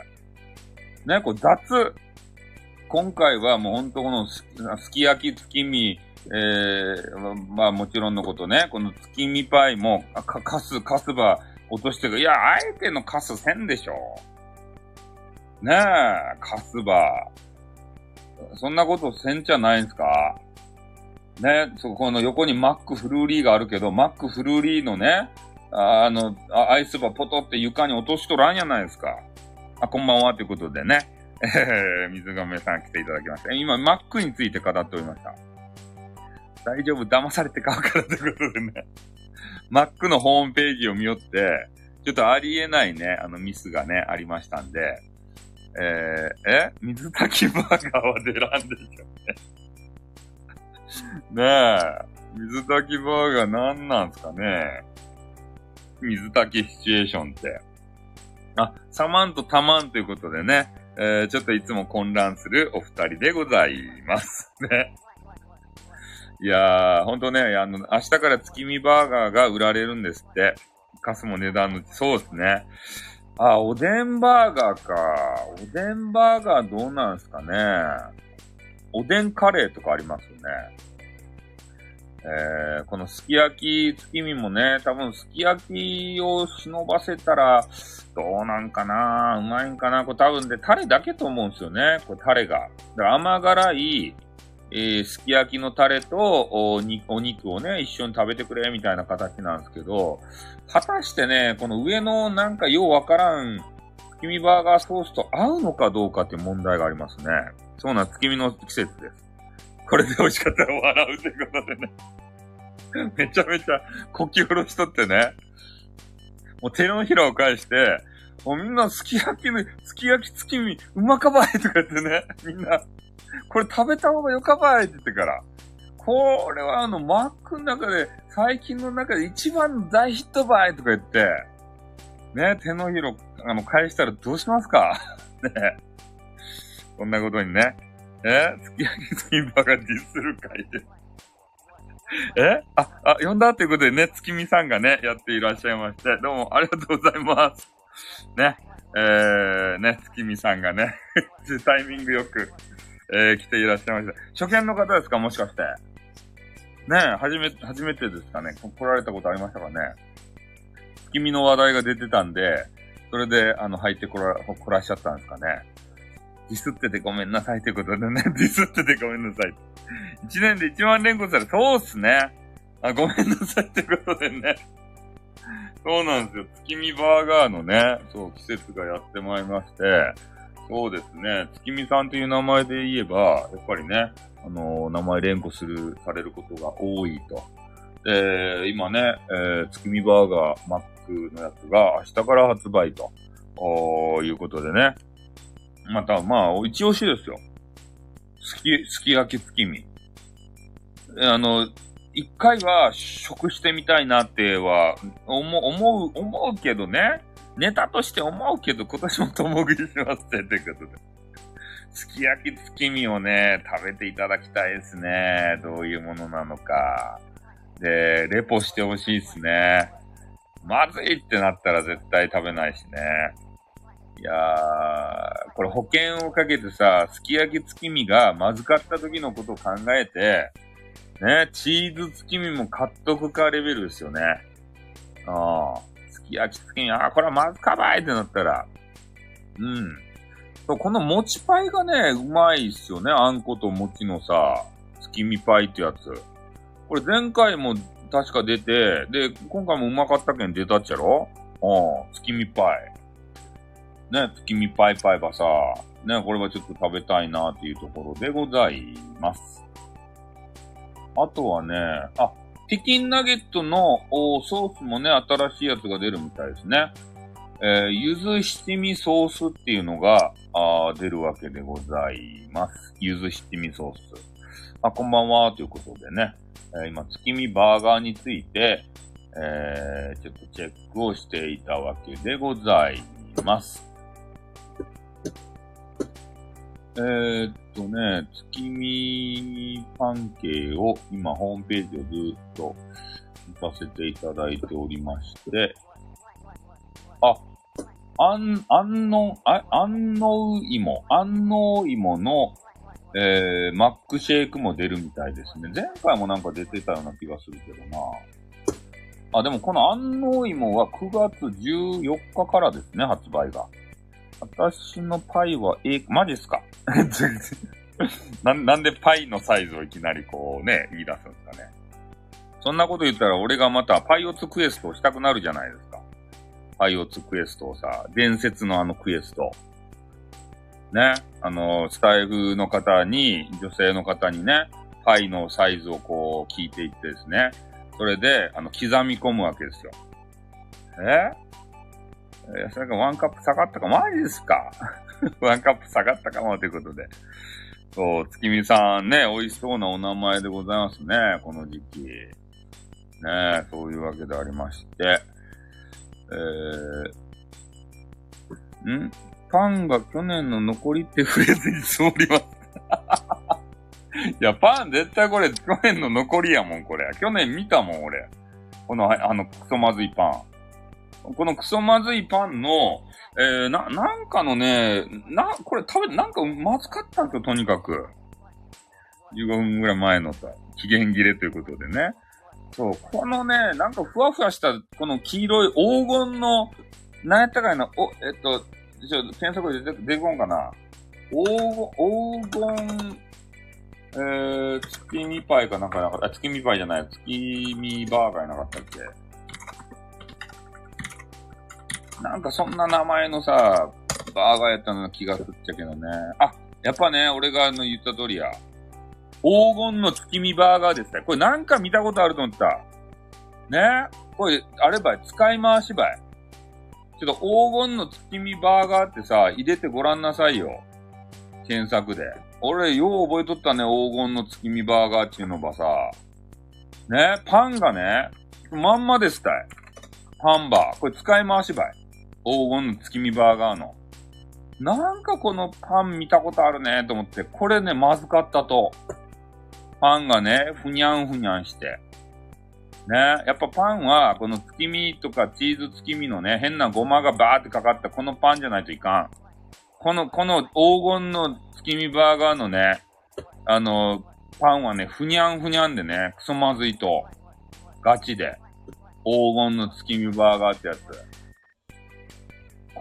ら。ね、これ雑。今回はもうほんとこのすき焼き月見、えー、まあもちろんのことね、この月見パイも、か、かす、かすば落としてる。いや、あえてのかすせんでしょ。ねえ、かすば。そんなことせんじゃないんすか？ね、そこの横にマックフルーリーがあるけど、マックフルーリーのね、あの、アイスバポトって床に落としとらんやないですか。あ、こんばんはということでね。えー、水亀さん来ていただきました。今、マックについて語っておりました。大丈夫、騙されて買うからということでね。マックのホームページを見よって、ちょっとありえないね、あのミスがね、ありましたんで、えー、え？水炊きバーガーは出らんでしょうね。ねえ、水炊きバーガー何なんすかね水炊きシチュエーションって。あ、サマンとタマンということでね、えー、ちょっといつも混乱するお二人でございますね。いやー、ほんとね、あの、明日から月見バーガーが売られるんですって。カスも値段の、そうですね。あ、おでんバーガーか。おでんバーガーどうなんすかね。おでんカレーとかありますよね。えー、このすき焼き月見もね、多分すき焼きを忍ばせたら、どうなんかなうまいんかなこれ多分で、タレだけと思うんですよね。これタレが。だから甘辛い、えー、すき焼きのタレとお肉をね、一緒に食べてくれ、みたいな形なんですけど、果たしてね、この上のなんかようわからん、月見バーガーソースと合うのかどうかって問題がありますね。そうな、月見の季節です。これで美味しかったら笑うってことでね。めちゃめちゃ呼吸下ろしとってね。もう手のひらを返して、もうみんなすき焼きの、すき焼き月見、うまかばいとか言ってね、みんな、これ食べた方がよかばいって言ってから。これはあの、マックの中で、最近の中で一番大ヒットバイとか言って、ね、手のひら、あの、返したらどうしますか？ね。こんなことにね、え？すき焼き月見バカディスる会で。え？あ、あ、呼んだということでね、月見さんがね、やっていらっしゃいまして、どうもありがとうございます。ね、えー、ね、月見さんがね、タイミングよく、えー、来ていらっしゃいました。初見の方ですか？もしかして。ね初め、初めてですかね？来られたことありましたかね？月見の話題が出てたんで、それで、あの、入ってこら、来らっしゃったんですかね？ディスっててごめんなさいということでね、ディスっててごめんなさい。一年で一万連呼され、そうっすね。あ、ごめんなさいってことでね。そうなんですよ。月見バーガーのね、そう、季節がやってまいりまして、そうですね。月見さんという名前で言えば、やっぱりね、あのー、名前連呼する、されることが多いと。で、今ね、えー、月見バーガー、マックのやつが明日から発売と。おいうことでね。また、まあ、一押しですよ。すき、すき焼き月見。あの、一回は食してみたいなっては、思う、思う、思うけどね。ネタとして思うけど、今年も共食いしますって、ということで。すき焼き月見をね、食べていただきたいですね。どういうものなのか。で、レポしてほしいですね。まずいってなったら絶対食べないしね。いやー、これ保険をかけてさ、すき焼き月見がまずかった時のことを考えて、ね、チーズ月見も買っとくかレベルですよね。ああ、すき焼き月見、ああ、これはまずかばいってなったら。うん。そう、この餅パイがね、うまいっすよね。あんこと餅のさ、月見パイってやつ。これ前回も確か出て、で、今回もうまかったけん出たっちゃろ？うん、月見パイ。ね、月見パイパイばさ、ね、これはちょっと食べたいなっていうところでございます。あとはね、あ、チキンナゲットのソースもね、新しいやつが出るみたいですね。えー、ゆず七味ソースっていうのが、あ出るわけでございます。ゆず七味ソース。あ、こんばんは、ということでね、えー、今、月見バーガーについて、えー、ちょっとチェックをしていたわけでございます。えー、っとね、月見パンケーを今ホームページをずっと見させていただいておりまして、あ、あん、あんの、あ、あんのう芋、あんのう芋の、えー、マックシェイクも出るみたいですね。前回もなんか出てたような気がするけどな。あ、でもこの安納芋は9月14日からですね、発売が。私のパイは、え、マジっすか？な、なんでパイのサイズをいきなりこうね、言い出すんですかね。そんなこと言ったら俺がまたパイオツクエストをしたくなるじゃないですか。パイオツクエストをさ、伝説のあのクエスト。ね、あの、スタイフの方に、女性の方にね、パイのサイズをこう聞いていってですね、それで、あの、刻み込むわけですよ。え？えそれがワンカップ下がったか、マジですか ワンカップ下がったかもということで。そう、月見さんね、美味しそうなお名前でございますね、この時期。ねそういうわけでありまして。えー、ん？パンが去年の残りってフレーズに積もります。いや、パン絶対これ去年の残りやもん、これ。去年見たもん、俺。この、あの、クソまずいパン。このクソまずいパンの、えー、な、なんかのね、な、これ食べ、なんかまずかったんですよ、とにかく。15分ぐらい前のさ、期限切れということでね。そう、このね、なんかふわふわした、この黄色い黄金の、なんやったかいな、お、えっと、ちょ、検索で出て、出てこんかな。黄金、黄金、えー、月見パイかなんかなかった。月見パイじゃない。月見バーガーなかったっけなんかそんな名前のさ、バーガーやったの気がすっちゃけどね。あ、やっぱね、俺があの言った通りや。黄金の月見バーガーですね。これなんか見たことあると思った。ね？これ、あればい、使い回しばい。ちょっと黄金の月見バーガーってさ、入れてごらんなさいよ。検索で。俺、よう覚えとったね、黄金の月見バーガーっていうのばさ。ね？パンがね、まんまですたい。ハンバー。これ使い回しばい。黄金の月見バーガーの。なんかこのパン見たことあるねと思って、これね、まずかったと。パンがね、ふにゃんふにゃんして。ね、やっぱパンは、この月見とかチーズ月見のね、変なごまがバーってかかったこのパンじゃないといかん。この、この黄金の月見バーガーのね、あの、パンはね、ふにゃんふにゃんでね、クソまずいと。ガチで。黄金の月見バーガーってやつ。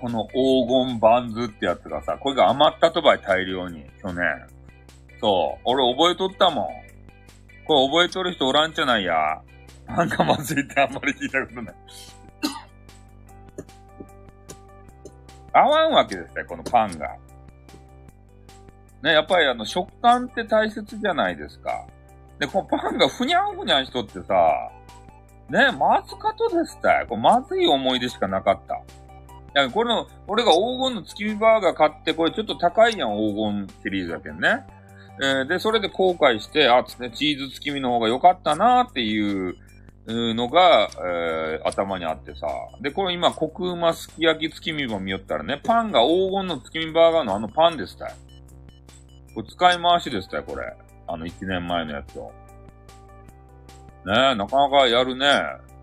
この黄金バンズってやつがさ、これが余ったとばい大量に、去年。そう。俺覚えとったもん。これ覚えとる人おらんじゃないや。パンがまずいってあんまり聞いたことない。合わんわけですね、このパンが。ね、やっぱりあの、食感って大切じゃないですか。で、このパンがふにゃんふにゃんしとってさ、ね、まずかとですたい。これまずい思い出しかなかった。や、これの、俺が黄金の月見バーガー買って、これちょっと高いやん、黄金シリーズだけんね。えー、で、それで後悔して、あ、ね、チーズ月見の方が良かったなっていうのが、えー、頭にあってさ。で、これ今、コクうますき焼き月見も見よったらね、パンが黄金の月見バーガーのあのパンでしたよ。これ使い回しでしたよ、これ。あの、1年前のやつを。ねえ、なかなかやるね。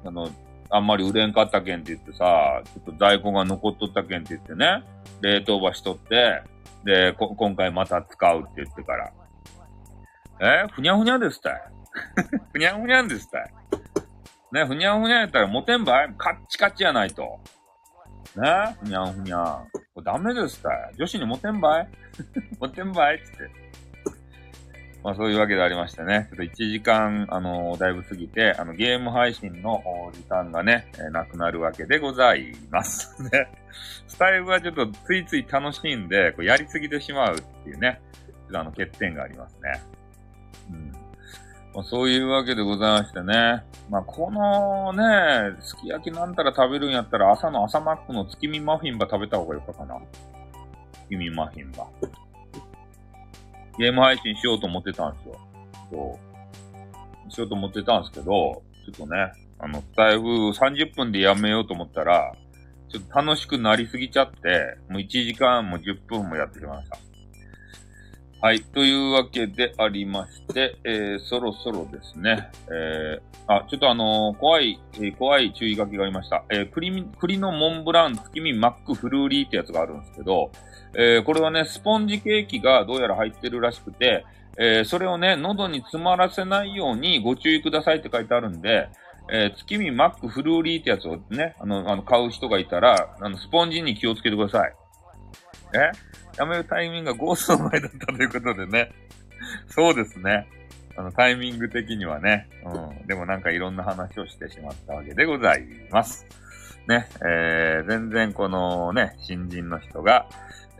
あの、あんまり売れんかったけんって言ってさ、ちょっと在庫が残っとったけんって言ってね、冷凍場しとって、で、今回また使うって言ってから。えふにゃふにゃですたい。ふにゃふにゃんですたい。ね、ふにゃふにゃやったら持てんばい？カッチカチやないと。ねふにゃふにゃこれダメですたい。女子に持てんばい？持てんばい？って。まあそういうわけでありましてね、ちょっと1時間、あのー、だいぶ過ぎて、あの、ゲーム配信の時間がね、えー、なくなるわけでございます。ね。スタイルはちょっとついつい楽しいんで、こうやりすぎてしまうっていうね、ちょっとあの、欠点がありますね。うん。まあ、そういうわけでございましてね。まあ、このね、すき焼きなんたら食べるんやったら朝の朝マックの月見マフィンば食べた方がよかったな。月見マフィンば。ゲーム配信しようと思ってたんですよ。そう。しようと思ってたんですけど、ちょっとね、あの、スタイフ30分でやめようと思ったら、ちょっと楽しくなりすぎちゃって、もう1時間も10分もやってきました。はい。というわけでありまして、えー、そろそろですね、えー、あ、ちょっとあのー、怖い、えー、怖い注意書きがありました。えー、栗、栗のモンブラン月見マックフルーリーってやつがあるんですけど、えー、これはね、スポンジケーキがどうやら入ってるらしくて、えー、それをね、喉に詰まらせないようにご注意くださいって書いてあるんで、えー、月見マックフルーリーってやつをね、あの、あの、買う人がいたら、あの、スポンジに気をつけてください。えやめるタイミングがゴーストの前だったということでね。そうですね。あの、タイミング的にはね。うん。でもなんかいろんな話をしてしまったわけでございます。ね。えー、全然このね、新人の人が、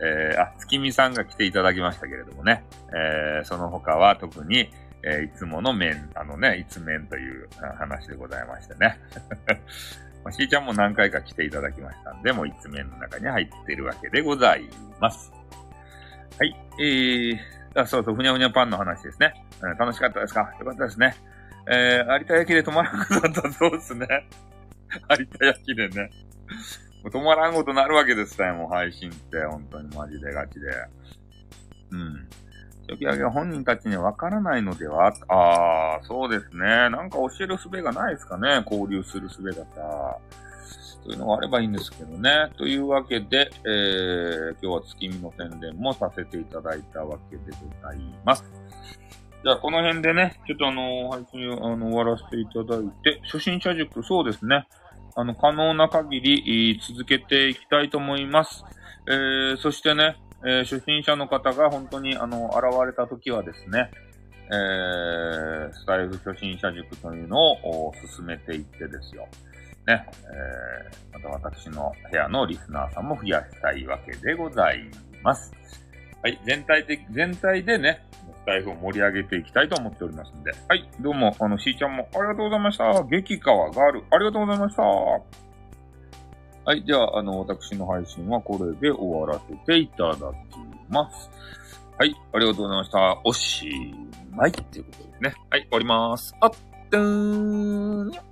えー、あ、月見さんが来ていただきましたけれどもね、えー、その他は特に、えー、いつもの面、あのね、いつ面という話でございましてね。まあ、しーちゃんも何回か来ていただきましたんで、もういつ面の中に入ってるわけでございます。はい、えー、あそうそう、ふにゃふにゃパンの話ですね。うん、楽しかったですか？よかったですね。えー、有田焼で止まらなくなったそうですね。有田焼でね。もう止まらんことなるわけですよ、もう配信って。本当にマジでガチで。うん。初期上げは本人たちにはわからないのではああ、そうですね。なんか教える術がないですかね。交流する術がさ。というのがあればいいんですけどね。というわけで、えー、今日は月見の宣伝もさせていただいたわけでございます。じゃあ、この辺でね、ちょっとあの配信をあの終わらせていただいて、初心者塾、そうですね。あの、可能な限り続けていきたいと思います。えー、そしてね、えー、初心者の方が本当にあの、現れた時はですね、えー、スタイル初心者塾というのを進めていってですよ。ね、えー、また私の部屋のリスナーさんも増やしたいわけでございます。はい、全体的、全体でね、スタイフを盛り上げていきたいと思っておりますんで。はい、どうも、あの、しーちゃんもありがとうございました。激川ガール、ありがとうございました。はい、では、あの、私の配信はこれで終わらせていただきます。はい、ありがとうございました。おしまいっていうことですね。はい、終わります。あっ、たーん。